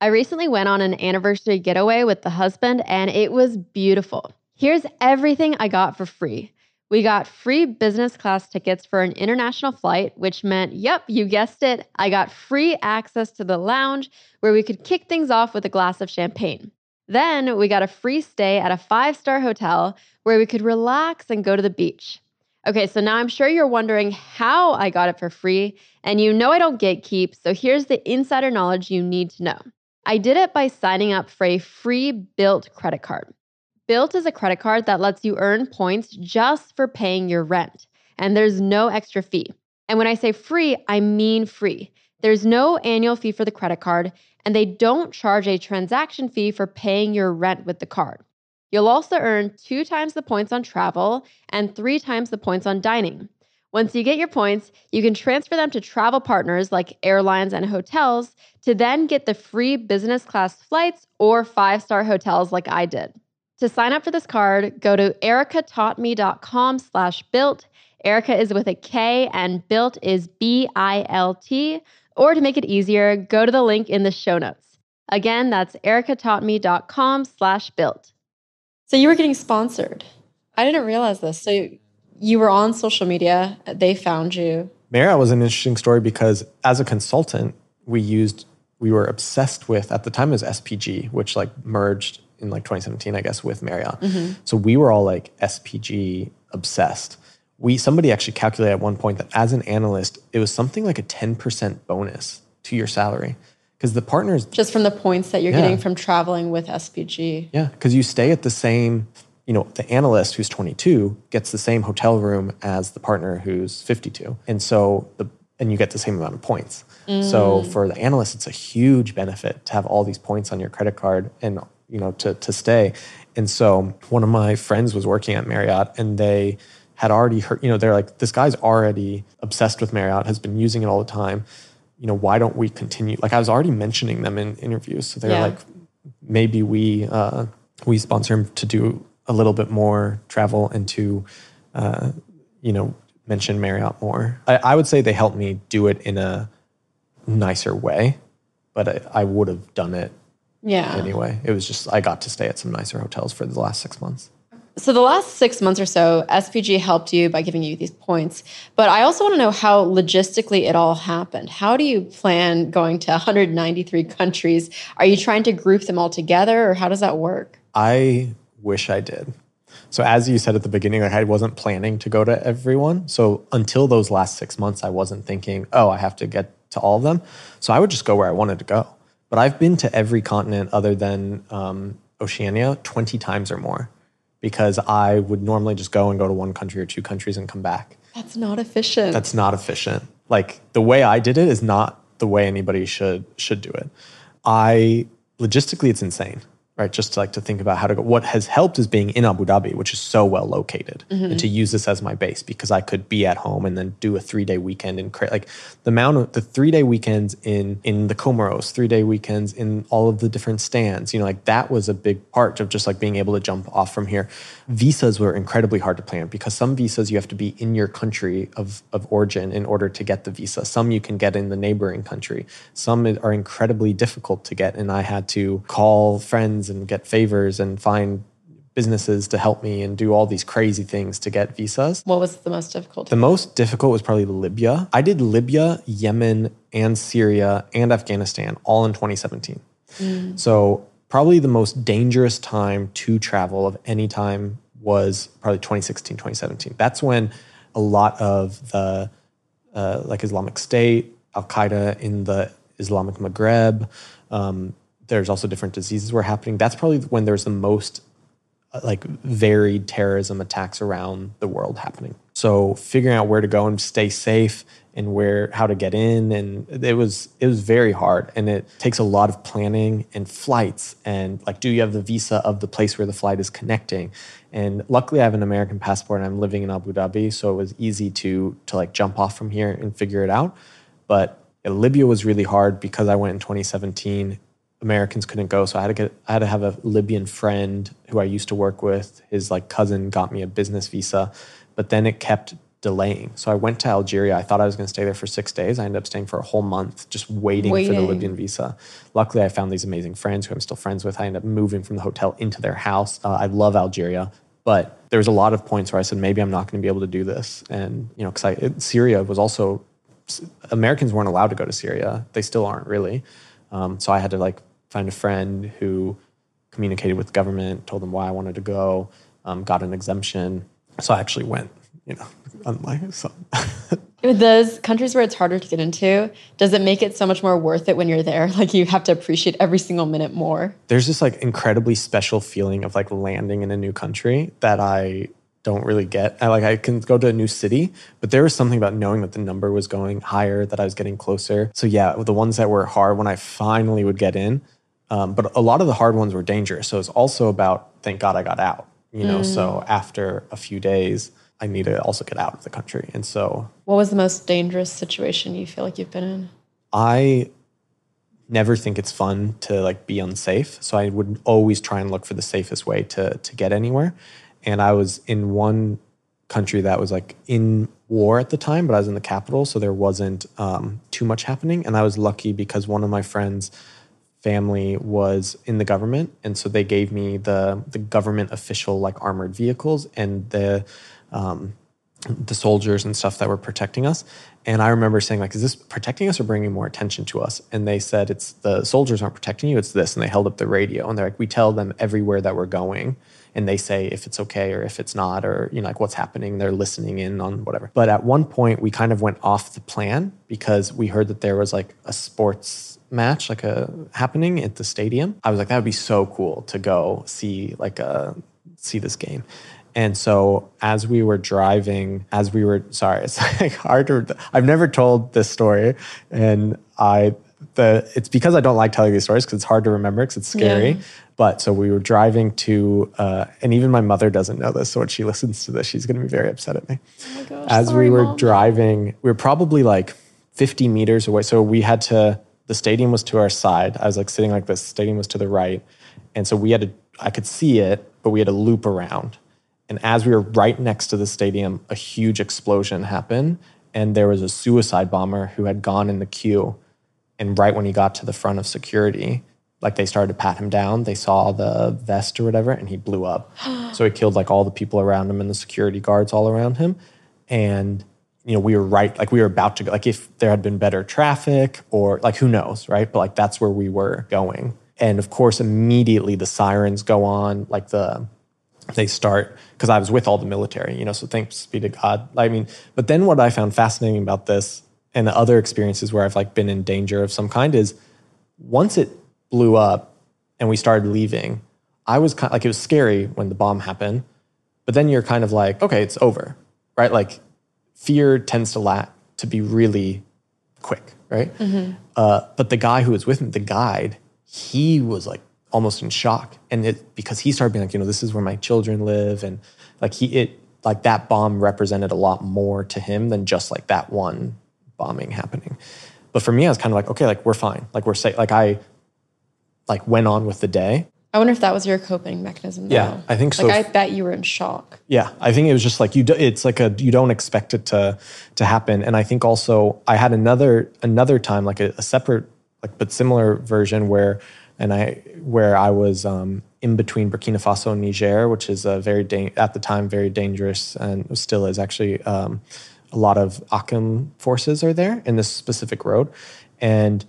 I recently went on an anniversary getaway with the husband, and it was beautiful. Here's everything I got for free. We got free business class tickets for an international flight, which meant, yep, you guessed it, I got free access to the lounge where we could kick things off with a glass of champagne. Then we got a free stay at a five star hotel where we could relax and go to the beach. Okay, so now I'm sure you're wondering how I got it for free, and you know I don't gatekeep, so here's the insider knowledge you need to know. I did it by signing up for a free Bilt credit card. Bilt is a credit card that lets you earn points just for paying your rent, and there's no extra fee. And when I say free, I mean free. There's no annual fee for the credit card, and they don't charge a transaction fee for paying your rent with the card. You'll also earn two times the points on travel and three times the points on dining. Once you get your points, you can transfer them to travel partners like airlines and hotels to then get the free business class flights or five star hotels like I did. To sign up for this card, go to erikataughtme.com slash bilt. Erika is with a K and Bilt is B-I-L-T. Or to make it easier, go to the link in the show notes. Again, that's erikataughtme.com slash bilt. So you were getting sponsored. I didn't realize this. So you were on social media. They found you. Marriott was an interesting story because as a consultant, we used, we were obsessed with, at the time it was SPG, which like merged in like 2017, I guess, with Marriott. Mm-hmm. So we were all like SPG obsessed. We somebody actually calculated at one point that as an analyst, it was something like a 10% bonus to your salary. Because the partners just from the points that you're yeah. getting from traveling with SPG. Yeah, because you stay at the same, you know, the analyst who's 22 gets the same hotel room as the partner who's 52. And so the and you get the same amount of points. Mm. So for the analyst, it's a huge benefit to have all these points on your credit card and you know, to, to stay. And so one of my friends was working at Marriott and they had already heard, you know, they're like, this guy's already obsessed with Marriott, has been using it all the time. You know, why don't we continue? Like I was already mentioning them in interviews. So they're yeah. like, maybe we, uh, we sponsor him to do a little bit more travel and to, uh, you know, mention Marriott more. I, I, would say they helped me do it in a nicer way, but I, I would have done it yeah. Anyway, it was just I got to stay at some nicer hotels for the last six months. So the last six months or so, SPG helped you by giving you these points. But I also want to know how logistically it all happened. How do you plan going to 193 countries? Are you trying to group them all together, or how does that work? I wish I did. So as you said at the beginning, I wasn't planning to go to everyone. So until those last six months, I wasn't thinking, oh, I have to get to all of them. So I would just go where I wanted to go. But I've been to every continent other than um, Oceania 20 times or more because I would normally just go and go to one country or two countries and come back. That's not efficient. That's not efficient. Like the way I did it is not the way anybody should should do it. I logistically it's insane right? Just to like to think about how to go. What has helped is being in Abu Dhabi, which is so well located, mm-hmm. and to use this as my base because I could be at home and then do a three day weekend and create like the amount of the three day weekends in in the Comoros, three day weekends in all of the different stands. You know, like that was a big part of just like being able to jump off from here. Visas were incredibly hard to plan because some visas you have to be in your country of of origin in order to get the visa. Some you can get in the neighboring country. Some are incredibly difficult to get, and I had to call friends and get favors and find businesses to help me and do all these crazy things to get visas. What was the most difficult? The most difficult was probably Libya. I did Libya, Yemen, and Syria and Afghanistan all in 2017. Mm. So, probably the most dangerous time to travel of any time was probably 2016, 2017. That's when a lot of the uh, like Islamic State, Al Qaeda in the Islamic Maghreb. Um, there's also different diseases were happening. That's probably when there's the most uh, like varied terrorism attacks around the world happening. So figuring out where to go and stay safe and where how to get in and it was it was very hard and it takes a lot of planning and flights and like do you have the visa of the place where the flight is connecting and luckily I have an American passport and I'm living in Abu Dhabi so it was easy to to like jump off from here and figure it out but Libya was really hard because I went in 2017 Americans couldn't go so I had to get I had to have a Libyan friend who I used to work with his like cousin got me a business visa but then it kept delaying. So I went to Algeria. I thought I was going to stay there for six days. I ended up staying for a whole month just waiting, waiting, for the Libyan visa. Luckily, I found these amazing friends who I'm still friends with. I ended up moving from the hotel into their house. Uh, I love Algeria. But there was a lot of points where I said, maybe I'm not going to be able to do this. And, you know, because Syria was also, Americans weren't allowed to go to Syria. They still aren't really. Um, so I had to like find a friend who communicated with the government, told them why I wanted to go, um, got an exemption. So I actually went you know, unlike some. With those countries where it's harder to get into, does it make it so much more worth it when you're there? Like you have to appreciate every single minute more. There's this like incredibly special feeling of like landing in a new country that I don't really get. I like I can go to a new city, but there was something about knowing that the number was going higher, that I was getting closer. So yeah, the ones that were hard when I finally would get in, um, but a lot of the hard ones were dangerous. So it's also about thank God I got out. You know, mm. so after a few days, I need to also get out of the country. And so, what was the most dangerous situation you feel like you've been in? I never think it's fun to like be unsafe. So I would always try and look for the safest way to to get anywhere. And I was in one country that was like in war at the time, but I was in the capital, so there wasn't um, too much happening. And I was lucky because one of my friends' family was in the government, and so they gave me the the government official like armored vehicles and the um, the soldiers and stuff that were protecting us. And I remember saying, like, is this protecting us or bringing more attention to us? And they said, it's the soldiers aren't protecting you, it's this. And they held up the radio and they're like, we tell them everywhere that we're going. And they say if it's okay or if it's not, or, you know, like what's happening. They're listening in on whatever. But at one point, we kind of went off the plan because we heard that there was like a sports match, like a happening at the stadium. I was like, that would be so cool to go see, like, a, see this game. And so as we were driving, as we were sorry, it's like hard to I've never told this story and I the it's because I don't like telling these stories because it's hard to remember because it's scary. Yeah. But so we were driving to, uh, and even my mother doesn't know this. So when she listens to this, she's going to be very upset at me. Oh gosh, As sorry, we were Mom. driving, we were probably like 50 meters away. So we had to, the stadium was to our side. I was like sitting like this, the stadium was to the right. And so we had to, I could see it, but we had to loop around. And as we were right next to the stadium, a huge explosion happened. And there was a suicide bomber who had gone in the queue. And right when he got to the front of security, like they started to pat him down, they saw the vest or whatever, and he blew up. so he killed like all the people around him and the security guards all around him. And you know, we were right, like we were about to go. Like if there had been better traffic or like who knows, right? But like that's where we were going. And of course, immediately the sirens go on, like the they start because I was with all the military, you know, so thanks be to God. I mean, but then what I found fascinating about this and the other experiences where I've like been in danger of some kind is once it blew up and we started leaving, I was kind of like it was scary when the bomb happened, but then you're kind of like, okay, it's over, right? Like fear tends to la- to be really quick, right? Mm-hmm. Uh, but the guy who was with me, the guide, he was like almost in shock. And it because he started being like, you know, this is where my children live. And like he it like that bomb represented a lot more to him than just like that one bombing happening. But for me, I was kind of like, okay, like we're fine. Like we're safe. Like I like went on with the day. I wonder if that was your coping mechanism. Though. Yeah, I think so. Like I bet you were in shock. Yeah, I think it was just like you. Do, it's like a you don't expect it to to happen. And I think also I had another another time like a, a separate like but similar version where and I where I was um, in between Burkina Faso and Niger, which is a very da- at the time very dangerous and still is actually um, a lot of AQIM forces are there in this specific road, and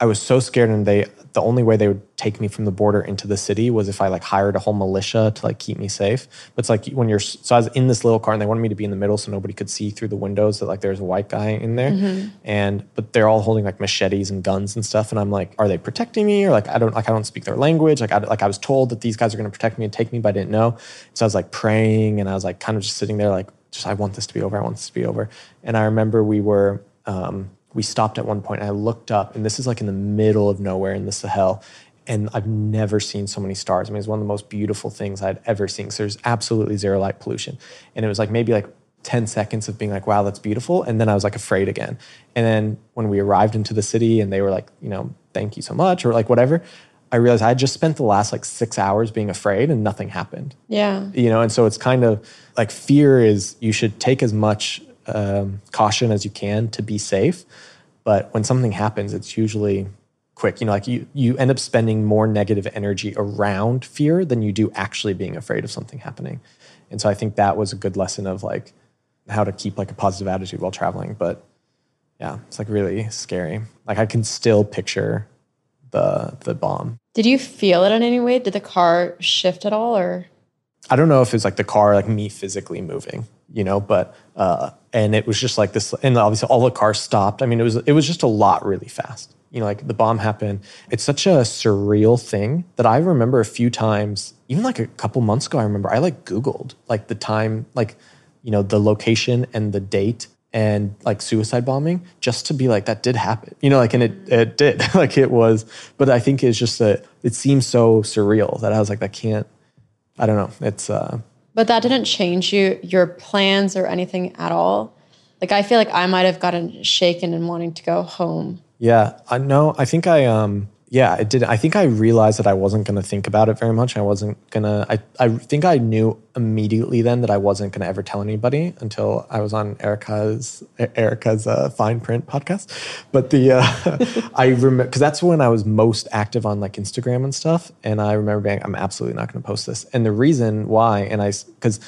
I was so scared, and they the only way they would take me from the border into the city was if I like hired a whole militia to like keep me safe. But it's like when you're so I was in this little car and they wanted me to be in the middle so nobody could see through the windows that like there's a white guy in there. Mm-hmm. And but they're all holding like machetes and guns and stuff. And I'm like, are they protecting me or like I don't like I don't speak their language. Like I like I was told that these guys are going to protect me and take me, but I didn't know. So I was like praying and I was like kind of just sitting there like just I want this to be over. I want this to be over. And I remember we were. Um, we stopped at one point and I looked up, and this is like in the middle of nowhere in the Sahel. And I've never seen so many stars. I mean, it's one of the most beautiful things I'd ever seen. So there's absolutely zero light pollution. And it was like maybe like 10 seconds of being like, wow, that's beautiful. And then I was like afraid again. And then when we arrived into the city and they were like, you know, thank you so much, or like whatever, I realized I had just spent the last like six hours being afraid and nothing happened. Yeah. You know, and so it's kind of like fear is you should take as much um, caution as you can to be safe. But when something happens, it's usually quick. You know, like you you end up spending more negative energy around fear than you do actually being afraid of something happening. And so I think that was a good lesson of like how to keep like a positive attitude while traveling. But yeah, it's like really scary. Like I can still picture the the bomb. Did you feel it in any way? Did the car shift at all or I don't know if it's like the car, like me physically moving, you know, but uh, and it was just like this, and obviously all the cars stopped. I mean, it was it was just a lot really fast. You know, like the bomb happened. It's such a surreal thing that I remember a few times, even like a couple months ago. I remember I like Googled like the time, like you know, the location and the date and like suicide bombing just to be like that did happen you know like and it it did like it was but i think it's just that it seems so surreal that i was like that can't I don't know. It's uh But that didn't change you your plans or anything at all. Like I feel like I might have gotten shaken and wanting to go home. Yeah, I know. I think I um yeah, it did. I think I realized that I wasn't going to think about it very much. I wasn't going to, I, I think I knew immediately then that I wasn't going to ever tell anybody until I was on Erika's, Erika's uh, fine print podcast. But the, uh, I remember, cause that's when I was most active on like Instagram and stuff. And I remember being, I'm absolutely not going to post this. And the reason why, and I, cause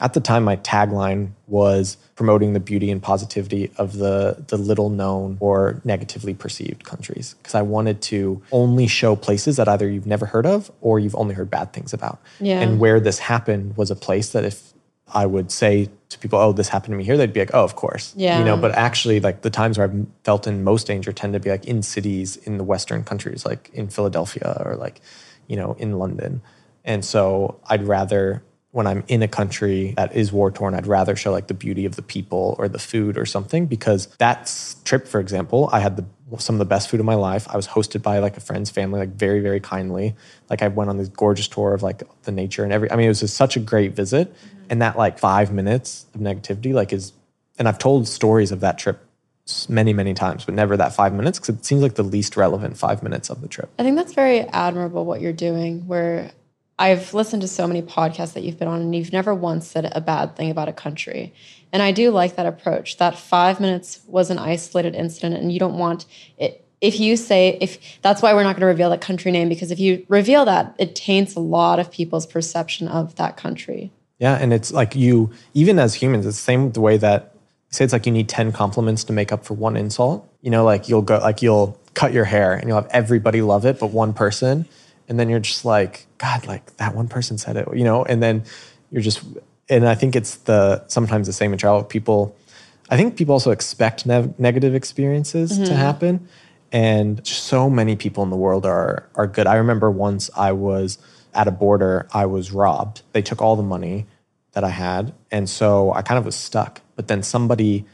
at the time my tagline was promoting the beauty and positivity of the the little known or negatively perceived countries because I wanted to only show places that either you've never heard of or you've only heard bad things about. Yeah. And where this happened was a place that if I would say to people, "Oh, this happened to me here," they'd be like, "Oh, of course." Yeah. You know, but actually, like the times where I've felt in most danger tend to be like in cities in the Western countries, like in Philadelphia or like, you know, in London. And so I'd rather when I'm in a country that is war torn, I'd rather show like the beauty of the people or the food or something because that trip, for example, I had the some of the best food of my life. I was hosted by like a friend's family, like very, very kindly. Like I went on this gorgeous tour of like the nature and every, I mean, it was just such a great visit. Mm-hmm. And that like five minutes of negativity, like is, and I've told stories of that trip many, many times, but never that five minutes because it seems like the least relevant five minutes of the trip. I think that's very admirable what you're doing, where I've listened to so many podcasts that you've been on, and you've never once said a bad thing about a country. And I do like that approach. That five minutes was an isolated incident, and you don't want it. If you say, if that's why we're not going to reveal that country name, because if you reveal that, it taints a lot of people's perception of that country. Yeah. And it's like you, even as humans, it's the same the way that say it's like you need 10 compliments to make up for one insult. You know, like you'll go, like you'll cut your hair and you'll have everybody love it, but one person and then you're just like god like that one person said it you know? And then you're just and i think it's the sometimes the same in travel. People i think people also expect ne- negative experiences mm-hmm. to happen. And so many people in the world are are good. I remember once i was at a border i was robbed. They took all the money that i had. And so i kind of was stuck. But then somebody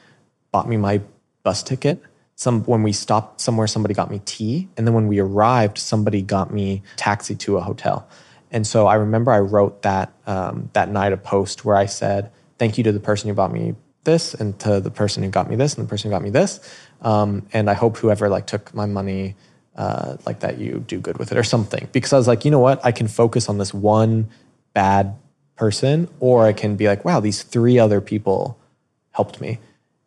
bought me my bus ticket some when we stopped somewhere somebody got me tea and then when we arrived somebody got me taxi to a hotel. And so i remember i wrote that um, that night a post where i said thank you to the person who bought me this and to the person who got me this and the person who got me this um, and i hope whoever like took my money uh, like that you do good with it or something. Because i was like you know what? I can focus on this one bad person or i can be like wow these three other people helped me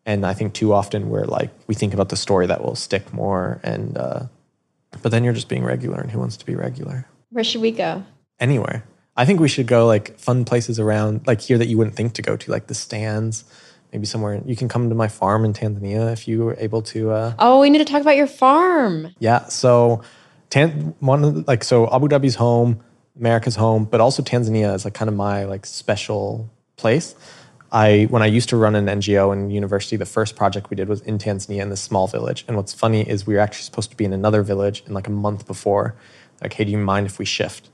and I think too often we're like we think about the story that will stick more, and uh, but then you're just being regular, and who wants to be regular? Where should we go? Anywhere. I think we should go like fun places around, like here that you wouldn't think to go to, like the stands. Maybe somewhere you can come to my farm in Tanzania if you were able to. Uh, oh, we need to talk about your farm. Yeah. So Tan- one of the- like so Abu Dhabi's home, America's home, but also Tanzania is like kind of my like special place. I when I used to run an NGO in university, the first project we did was in Tanzania in this small village. And what's funny is we were actually supposed to be in another village in like a month before. Like, hey, do you mind if we shift?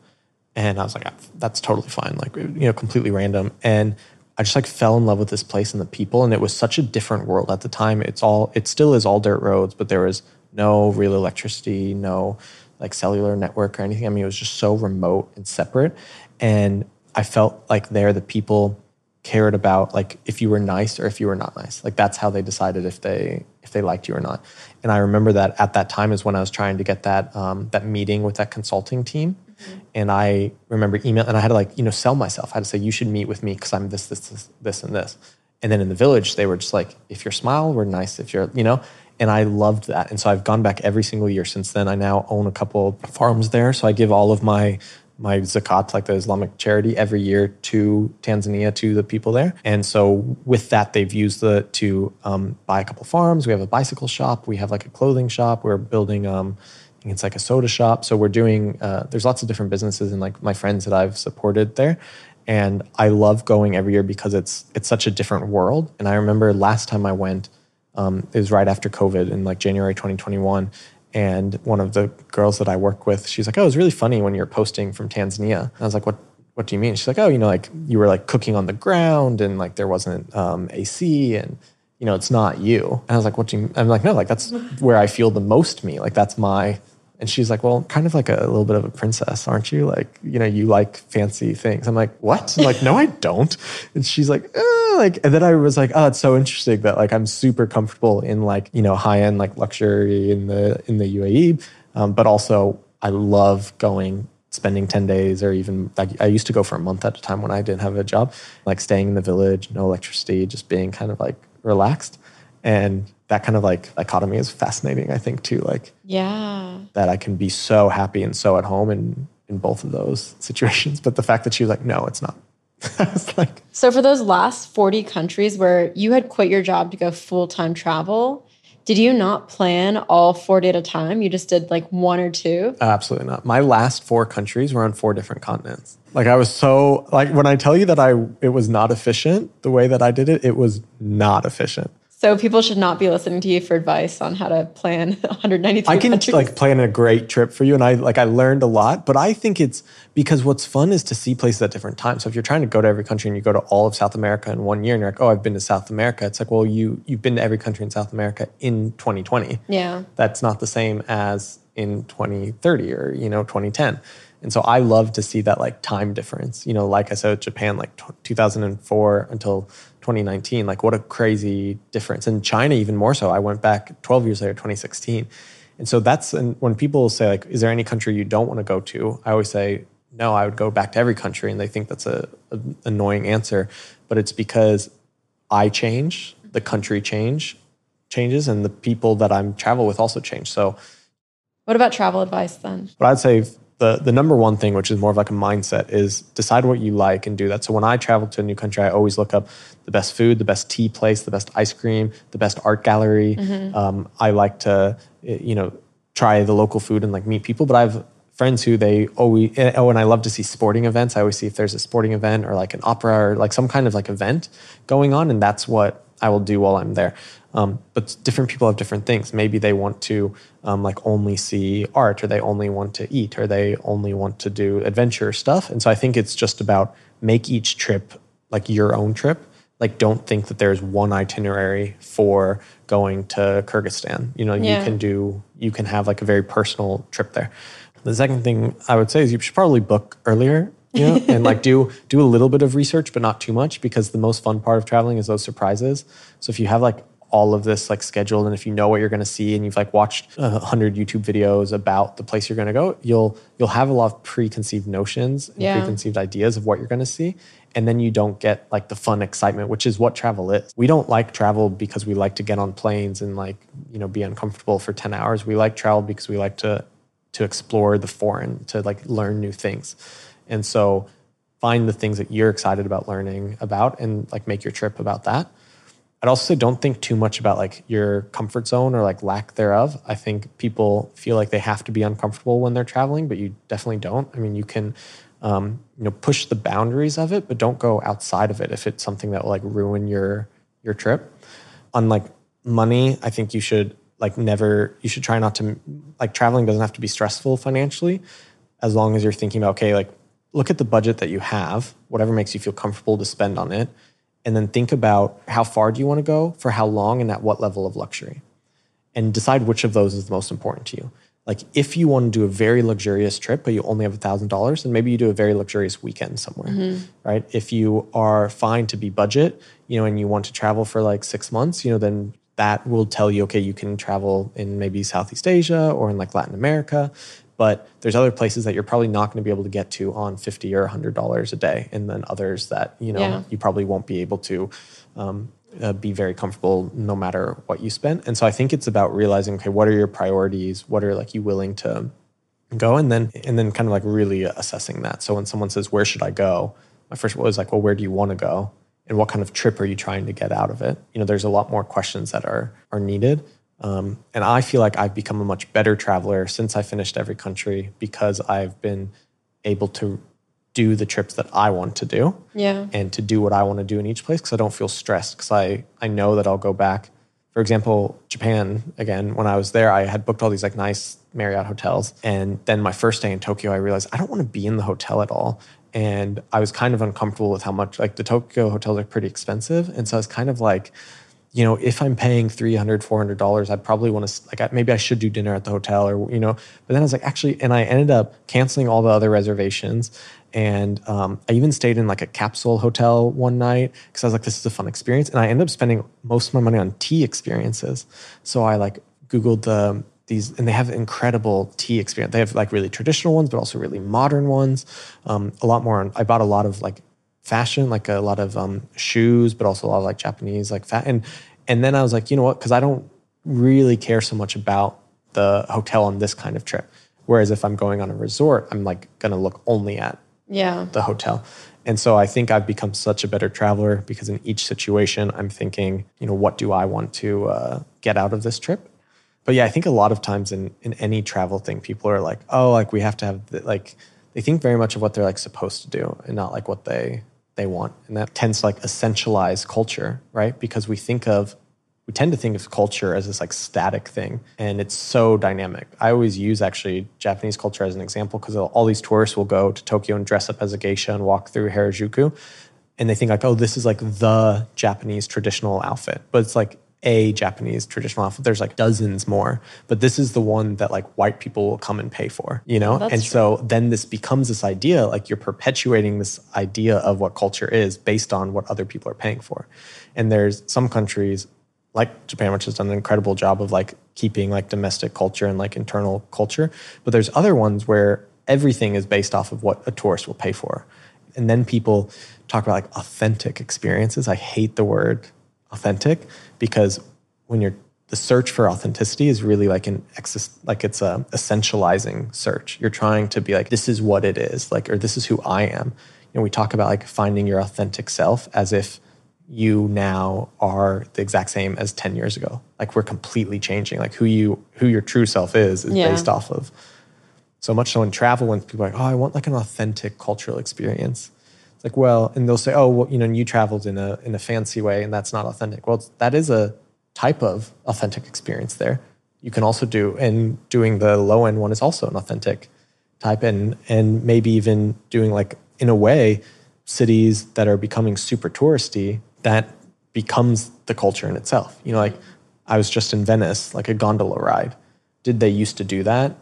And I was like, "Ah, that's totally fine. Like, you know, completely random. And I just like fell in love with this place and the people. And it was such a different world at the time. It's all, it still is all dirt roads, but there was no real electricity, no like cellular network or anything. I mean, it was just so remote and separate. And I felt like there, the people cared about like if you were nice or if you were not nice. Like that's how they decided if they if they liked you or not. And I remember that at that time is when I was trying to get that um, that meeting with that consulting team. And I remember email and I had to like you know sell myself. I had to say you should meet with me because I'm this this this this and this. And then in the village they were just like if you're smile we're nice if you're you know. And I loved that. And so I've gone back every single year since then. I now own a couple farms there. So I give all of my my zakat, like the Islamic charity, every year to Tanzania to the people there. And so with that, they've used the to um, buy a couple farms. We have a bicycle shop. We have like a clothing shop. We're building. Um, it's like a soda shop. So we're doing. Uh, there's lots of different businesses and like my friends that I've supported there. And I love going every year because it's it's such a different world. And I remember last time I went, um, it was right after COVID in like January 2021. And one of the girls that I work with, she's like, "Oh, it was really funny when you're posting from Tanzania." And I was like, "What? What do you mean?" She's like, "Oh, you know, like you were like cooking on the ground and like there wasn't um, AC and you know it's not you." And I was like, "What do you?" I'm like, "No, like that's where I feel the most me. Like that's my." And she's like, "Well, kind of like a, little bit of a princess, aren't you? Like, you know, you like fancy things." I'm like, "What?" I'm like, "No, I don't." And she's like, eh, "Like," and then I was like, "Oh, it's so interesting that like I'm super comfortable in like you know high end like luxury in the in the UAE, um, but also I love going." spending 10 days or even like i used to go for a month at a time when i didn't have a job like staying in the village no electricity just being kind of like relaxed and that kind of like dichotomy is fascinating i think too like Yeah. that I can be so happy and so at home in in both of those situations. But the fact that she was like, no, it's not. I was like, So for those last 40 countries where you had quit your job to go full-time travel, did you not plan all 40 at a time? You just did like one or two? Uh, absolutely not. My last four countries were on four different continents. Like I was so like when I tell you that I it was not efficient the way that I did it, it was not efficient. So people should not be listening to you for advice on how to plan 193 I can countries. like plan a great trip for you, and I like I learned a lot. But I think it's because what's fun is to see places at different times. So if you're trying to go to every country and you go to all of South America in one year, and you're like, oh, I've been to South America. It's like, well, you you've been to every country in South America in 2020. yeah. That's not the same as in 2030 or you know 2010. And so I love to see that like time difference. You know, like I said, Japan, like t- 2004 until 2019, like what a crazy difference. And China, even more so. I went back 12 years later, 2016. And so that's and when people say like, is there any country you don't want to go to? I always say no. I would go back to every country, and they think that's a, a annoying answer, but it's because I change, the country change changes, and the people that I'm travel with also change. So What about travel advice then? but I'd say the the number one thing, which is more of like a mindset, is decide what you like and do that. So when I travel to a new country, I always look up the best food, the best tea place, the best ice cream, the best art gallery. Um, I like to, you know, try the local food and like meet people. But I have friends who they always eh, oh, and I love to see sporting events. I always see if there's a sporting event or like an opera or like some kind of like event going on, and that's what I will do while I'm there. Um, but different people have different things. Maybe they want to um, like only see art, or they only want to eat, or they only want to do adventure stuff. And so I think it's just about make each trip like your own trip. Like don't think that there's one itinerary for going to Kyrgyzstan. You know, Yeah. you can do you can have like a very personal trip there. The second thing I would say is you should probably book earlier, you know, and like do do a little bit of research, but not too much, because the most fun part of traveling is those surprises. So if you have like all of this like scheduled, and if you know what you're going to see, and you've like watched a hundred YouTube videos about the place you're going to go, you'll you'll have a lot of preconceived notions and Yeah. preconceived ideas of what you're going to see, and then you don't get like the fun excitement, which is what travel is. We don't like travel because we like to get on planes and like you know be uncomfortable for ten hours. We like travel because we like to to explore the foreign, to like learn new things. And so find the things that you're excited about learning about and like make your trip about that. I'd also say don't think too much about like your comfort zone or like lack thereof. I think people feel like they have to be uncomfortable when they're traveling, but you definitely don't. I mean, you can, um, you know, push the boundaries of it, but don't go outside of it if it's something that will like ruin your your trip. On like money, I think you should like never. You should try not to like traveling doesn't have to be stressful financially, as long as you're thinking about okay, like look at the budget that you have, whatever makes you feel comfortable to spend on it and then think about how far do you want to go, for how long, and at what level of luxury. And decide which of those is the most important to you. Like if you want to do a very luxurious trip, but you only have $1,000, then maybe you do a very luxurious weekend somewhere, mm-hmm. right? If you are fine to be budget, you know, and you want to travel for like six months, you know, then that will tell you, okay, you can travel in maybe Southeast Asia or in like Latin America but there's other places that you're probably not going to be able to get to on 50 or 100 dollars a day and then others that you know yeah. you probably won't be able to um, uh, be very comfortable no matter what you spend. And so i think it's about realizing okay what are your priorities? What are like you willing to go? And then and then kind of like really assessing that. So when someone says where should i go? My first was like well where do you want to go? And what kind of trip are you trying to get out of it? You know there's a lot more questions that are are needed um, and I feel like I've become a much better traveler since I finished every country because I've been able to do the trips that I want to do. Yeah. And to do what I want to do in each place because I don't feel stressed because I, I know that I'll go back. For example, Japan, again, when I was there, I had booked all these like nice Marriott hotels. And then my first day in Tokyo, I realized I don't want to be in the hotel at all. And I was kind of uncomfortable with how much, like the Tokyo hotels are pretty expensive. And so I was kind of like, you know, if I'm paying $300, $400, I probably want to, like, maybe I should do dinner at the hotel or, you know, but then I was like, actually, and I ended up canceling all the other reservations. And um, I even stayed in like a capsule hotel one night because I was like, this is a fun experience. And I ended up spending most of my money on tea experiences. So I like Googled the, these, and they have incredible tea experience. They have like really traditional ones, but also really modern ones. Um, a lot more. On, I bought a lot of like fashion, like a lot of um, shoes, but also a lot of like Japanese like fat. And and then I was like, you know what? Because I don't really care so much about the hotel on this kind of trip. Whereas if I'm going on a resort, I'm like gonna look only at yeah the hotel. And so I think I've become such a better traveler because in each situation I'm thinking, you know, what do I want to uh, get out of this trip? But yeah, I think a lot of times in in any travel thing, people are like, oh, like we have to have the, like they think very much of what they're like supposed to do and not like what they they want. And that tends to like essentialize culture, right? Because we think of we tend to think of culture as this like static thing and it's so dynamic. I always use actually Japanese culture as an example because all these tourists will go to Tokyo and dress up as a geisha and walk through Harajuku and they think like, oh, this is like the Japanese traditional outfit. But it's like a Japanese traditional outfit. There's like dozens more, but this is the one that like white people will come and pay for, you know? and true. so then this becomes this idea like you're perpetuating this idea of what culture is based on what other people are paying for. And there's some countries like Japan, which has done an incredible job of like keeping like domestic culture and like internal culture. But there's other ones where everything is based off of what a tourist will pay for. And then people talk about like authentic experiences. I hate the word authentic because when you're the search for authenticity is really like an exis- like it's a essentializing search. You're trying to be like this is what it is, like or this is who I am. You know, we talk about like finding your authentic self as if you now are the exact same as 10 years ago. Like we're completely changing. Like who you who your true self is is yeah. based off of so much so in travel when people are like, oh, I want like an authentic cultural experience like, well, and they'll say, oh, well, you know, you traveled in a in a fancy way, and that's not authentic. Well, that is a type of authentic experience there. You can also do, and doing the low end one is also an authentic type, and and maybe even doing like in a way cities that are becoming super touristy that becomes the culture in itself. You know, like I was just in Venice, like a gondola ride. Did they used to do that?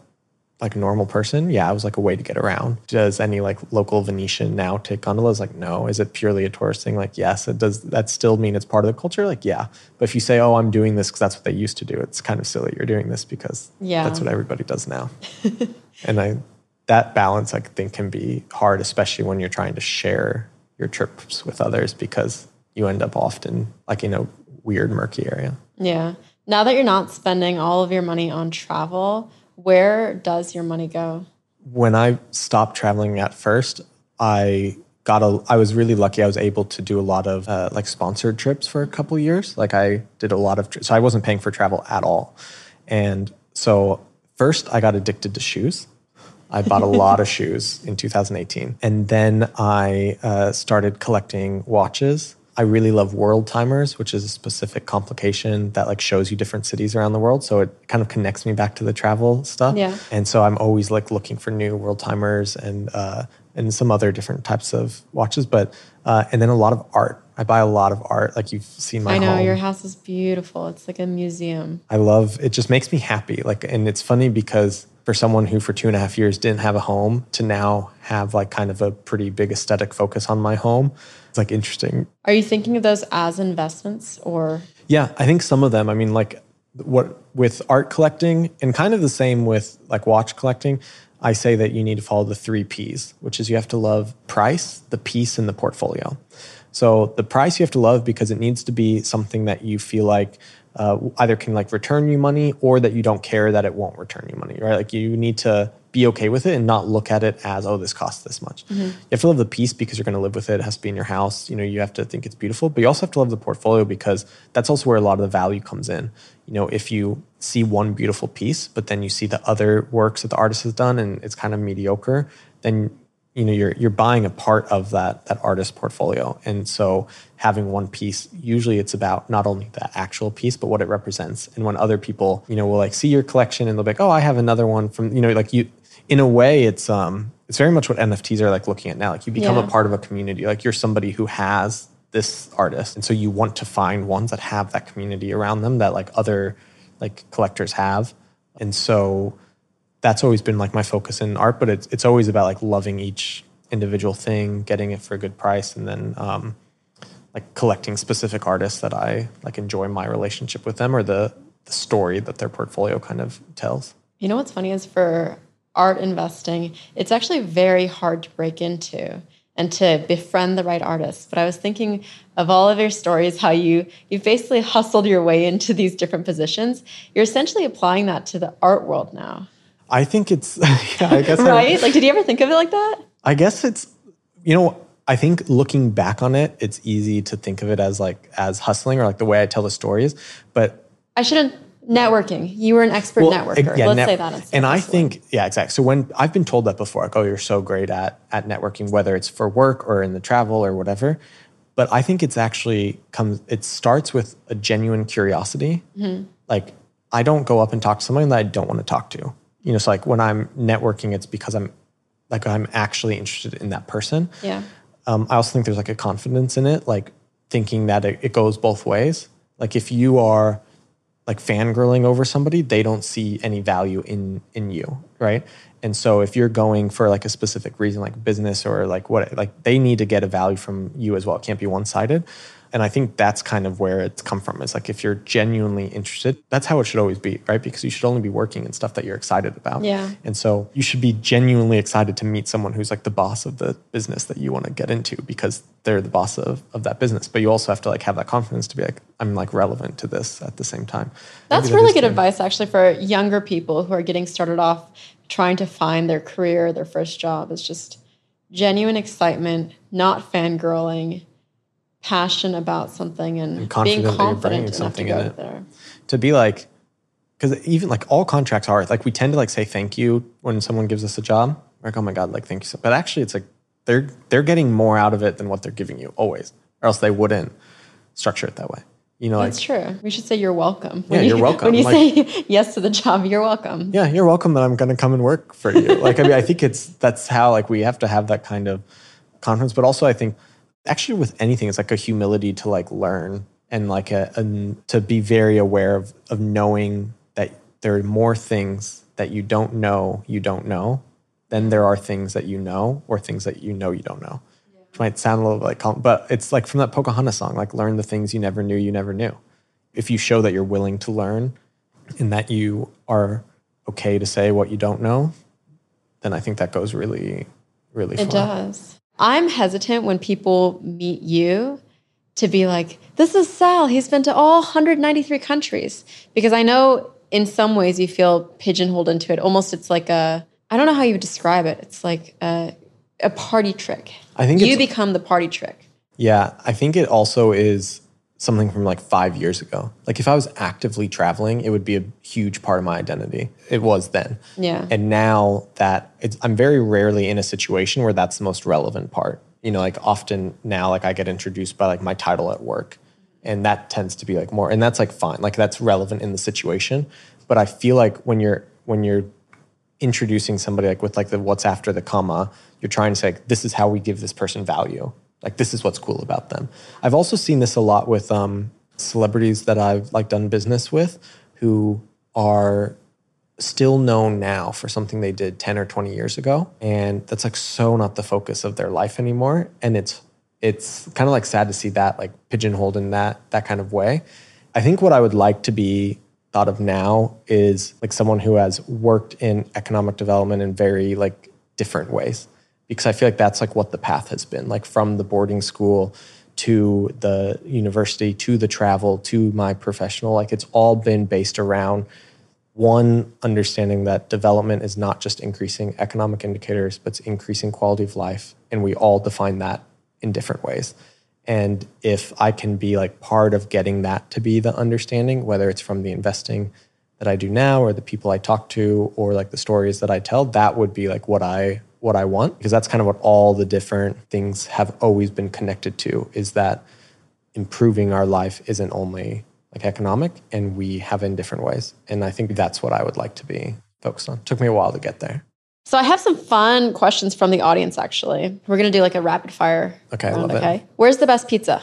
Like a normal person, yeah, it was like a way to get around. Does any like local Venetian now take gondolas? Like, no. Is it purely a tourist thing? Like, yes. It does that still mean it's part of the culture? Like, yeah. But if you say, oh, I'm doing this because that's what they used to do, it's kind of silly. You're doing this because yeah. that's what everybody does now. and I that balance I think can be hard, especially when you're trying to share your trips with others because you end up often like in a weird, murky area. Yeah. Now that you're not spending all of your money on travel, where does your money go? When I stopped traveling at first, I got a I was really lucky. I was able to do a lot of uh, like sponsored trips for a couple years. Like I did a lot of tri- so I wasn't paying for travel at all. And so first I got addicted to shoes. I bought a lot of shoes in 2018, and then I uh, started collecting watches. I really love world timers, which is a specific complication that like shows you different cities around the world. So it kind of connects me back to the travel stuff. Yeah. And so I'm always like looking for new world timers and uh, and some other different types of watches. But uh, and then a lot of art. I buy a lot of art. Like you've seen my I know home. your house is beautiful. It's like a museum. I love it. Just makes me happy. Like, and it's funny because for someone who for two and a half years didn't have a home to now have like kind of a pretty big aesthetic focus on my home, it's like interesting. Are you thinking of those as investments or? Yeah, I think some of them. I mean, like what with art collecting and kind of the same with like watch collecting. I say that you need to follow the three P's, which is you have to love price, the piece, and the portfolio. So the price you have to love because it needs to be something that you feel like uh, either can like return you money or that you don't care that it won't return you money, right? Like you need to be okay with it and not look at it as oh this costs this much. Mm-hmm. You have to love the piece because you're going to live with it. It has to be in your house. You know you have to think it's beautiful, but you also have to love the portfolio because that's also where a lot of the value comes in. You know if you see one beautiful piece, but then you see the other works that the artist has done and it's kind of mediocre, then you know you're you're buying a part of that that artist portfolio and so having one piece usually it's about not only the actual piece but what it represents and when other people you know will like see your collection and they'll be like oh i have another one from you know like you in a way it's um it's very much what nfts are like looking at now like you become Yeah. a part of a community like you're somebody who has this artist and so you want to find ones that have that community around them that like other like collectors have and so that's always been like my focus in art, but it's it's always about like loving each individual thing, getting it for a good price, and then um, like collecting specific artists that I like enjoy my relationship with them or the the story that their portfolio kind of tells. You know what's funny is for art investing, it's actually very hard to break into and to befriend the right artists. But I was thinking of all of your stories, how you you basically hustled your way into these different positions. You're essentially applying that to the art world now, I think it's yeah, I guess I- right? Like, did you ever think of it like that? I guess it's you know I think looking back on it, it's easy to think of it as like as hustling or like the way I tell the stories, but I shouldn't networking. You were an expert networker. yeah, Let's net- say that. Instead And I think, yeah, exactly. So when I've been told that before, like, oh, you're so great at at networking, whether it's for work or in the travel or whatever. But I think it's actually comes. It starts with a genuine curiosity. Mm-hmm. Like I don't go up and talk to someone that I don't want to talk to. You know, so like when I'm networking, it's because I'm like I'm actually interested in that person. yeah. Um, I also think there's like a confidence in it, like thinking that it, it goes both ways. Like if you are like fangirling over somebody, they don't see any value in in you, right? And so if you're going for like a specific reason, like business or like what, like they need to get a value from you as well. It can't be one sided. And I think that's kind of where it's come from. It's like if you're genuinely interested, that's how it should always be, right? Because you should only be working in stuff that you're excited about. Yeah. And so you should be genuinely excited to meet someone who's like the boss of the business that you want to get into because they're the boss of, of that business. But you also have to like have that confidence to be like, I'm like relevant to this at the same time. That's Maybe really is good advice, actually, for younger people who are getting started off trying to find their career, their first job. Is just genuine excitement, not fangirling, passion about something, and, And confident being that you're bringing confident enough to go in it. there. to be like because even like all contracts are like we tend to like say thank you when someone gives us a job We're like oh my god like thank you so but actually it's like they're they're getting more out of it than what they're giving you always or else they wouldn't structure it that way you know like That's true. We should say you're welcome. Yeah, When you're welcome. When you Like- say yes to the job, you're welcome. yeah you're welcome that i'm going to come and work for you like i mean i think it's that's how like we have to have that kind of confidence but also i think actually with anything it's like a humility to like learn and like a, and to be very aware of of knowing that there are more things that you don't know you don't know than there are things that you know or things that you know you don't know which might sound a little like com- but it's like from that pocahontas song like learn the things you never knew you never knew if you show that you're willing to learn and that you are okay to say what you don't know, then I think that goes really, really It far. does. I'm hesitant when people meet you to be like, this is Sal. He's been to all 193 countries. Because I know in some ways you feel pigeonholed into it. Almost it's like a, I don't know how you would describe it. It's like a, a party trick. I think you become the party trick. Yeah, I think it also is something from like five years ago. Like if I was actively traveling, it would be a huge part of my identity. It was then. Yeah. And now that it's, I'm very rarely in a situation where that's the most relevant part. You know, like often now, like I get introduced by like my title at work, and that tends to be like more, and that's like fine, like that's relevant in the situation. But I feel like when you're when you're introducing somebody like with like the what's after the comma, you're trying to say like, this is how we give this person value. Like this is what's cool about them. I've also seen this a lot with um, celebrities that I've like done business with who are still known now for something they did 10 or 20 years ago and that's like so not the focus of their life anymore and it's it's kind of like sad to see that like pigeonholed in that that kind of way i think what i would like to be thought of now is like someone who has worked in economic development in very like different ways because i feel like that's like what the path has been like from the boarding school to the university to the travel to my professional. Like it's all been based around one understanding that development is not just increasing economic indicators but it's increasing quality of life and we all define that in different ways. And if i can be like part of getting that to be the understanding whether it's from the investing that i do now or the people i talk to or like the stories that i tell that would be like what i what i want because that's kind of what all the different things have always been connected to is that improving our life isn't only like economic and we have in different ways and i think that's what i would like to be focused on took me a while to get there So I have some fun questions from the audience. Actually, we're gonna do like a rapid fire. Okay, I round, love it. okay. Where's the best pizza?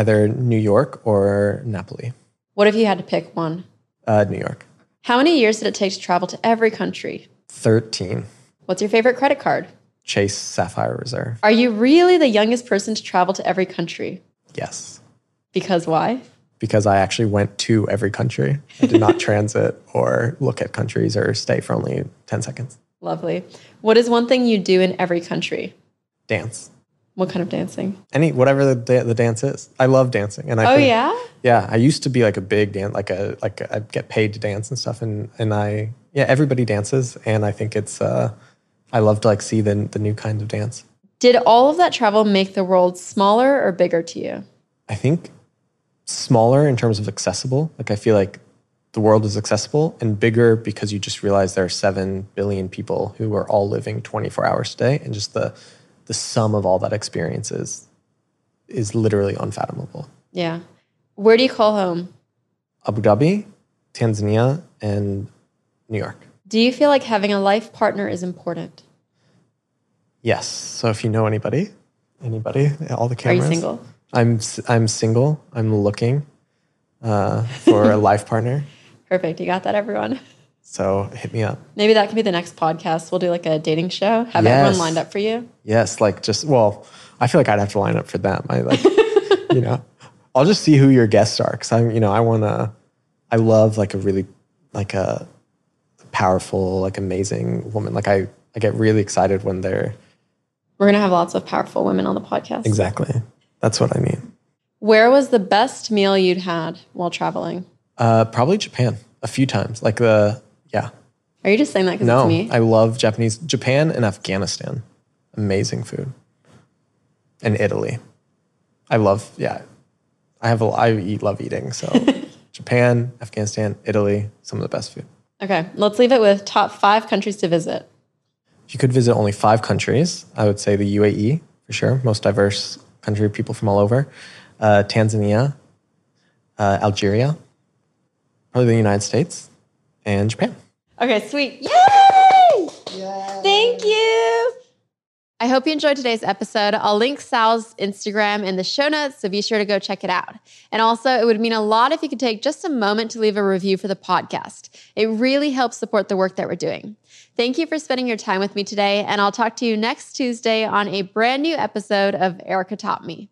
either new york or napoli What if you had to pick one? uh, new york How many years did it take to travel to every country? 13 What's your favorite credit card? chase sapphire reserve Are you really the youngest person to travel to every country? yes Because why? because i actually went to every country i did not transit or look at countries or stay for only 10 seconds Lovely. What is one thing you do in every country? dance What kind of dancing? any whatever the, da- the dance is i love dancing and i Oh think- yeah. Yeah, I used to be like a big dance, like a like I get paid to dance and stuff, and and I yeah everybody dances, and I think it's uh I love to like see the the new kinds of dance. Did all of that travel make the world smaller or bigger to you? I think smaller in terms of accessible. Like I feel like the world is accessible and bigger because you just realize there are seven billion people who are all living twenty four hours a day, and just the the sum of all that experience is is literally unfathomable. Yeah. Where do you call home? Abu Dhabi, Tanzania, and New York. Do you feel like having a life partner is important? Yes. So if you know anybody, anybody, all the cameras. Are you single? I'm I'm single. I'm looking uh, for a life partner. Perfect. You got that, everyone. So hit me up. Maybe that can be the next podcast. We'll do like a dating show. Have Yes. everyone lined up for you. Yes, like just well, I feel like I'd have to line up for them. I like, you know, I'll just see who your guests are because I'm, you know, I want to. I love like a really like a powerful, like amazing woman. Like I, I get really excited when they're We're gonna have lots of powerful women on the podcast. exactly. That's what I mean. Where was the best meal you'd had while traveling? Uh, probably Japan a few times. Like the yeah. Are you just saying that because No, it's me? I love Japanese, Japan and Afghanistan. Amazing food. And Italy. I love, yeah. I have a, I eat, love eating. So Japan, Afghanistan, Italy, some of the best food. Okay, let's leave it with top five countries to visit. If you could visit only five countries, I would say the UAE for sure, most diverse country, people from all over. Uh, Tanzania, uh, Algeria, probably the United States, and Japan. Okay, sweet. Yay! Thank you. I hope you enjoyed today's episode. I'll link Sal's Instagram in the show notes, so be sure to go check it out. And also, it would mean a lot if you could take just a moment to leave a review for the podcast. It really helps support the work that we're doing. Thank you for spending your time with me today, and I'll talk to you next Tuesday on a brand new episode of Erika Taught Me.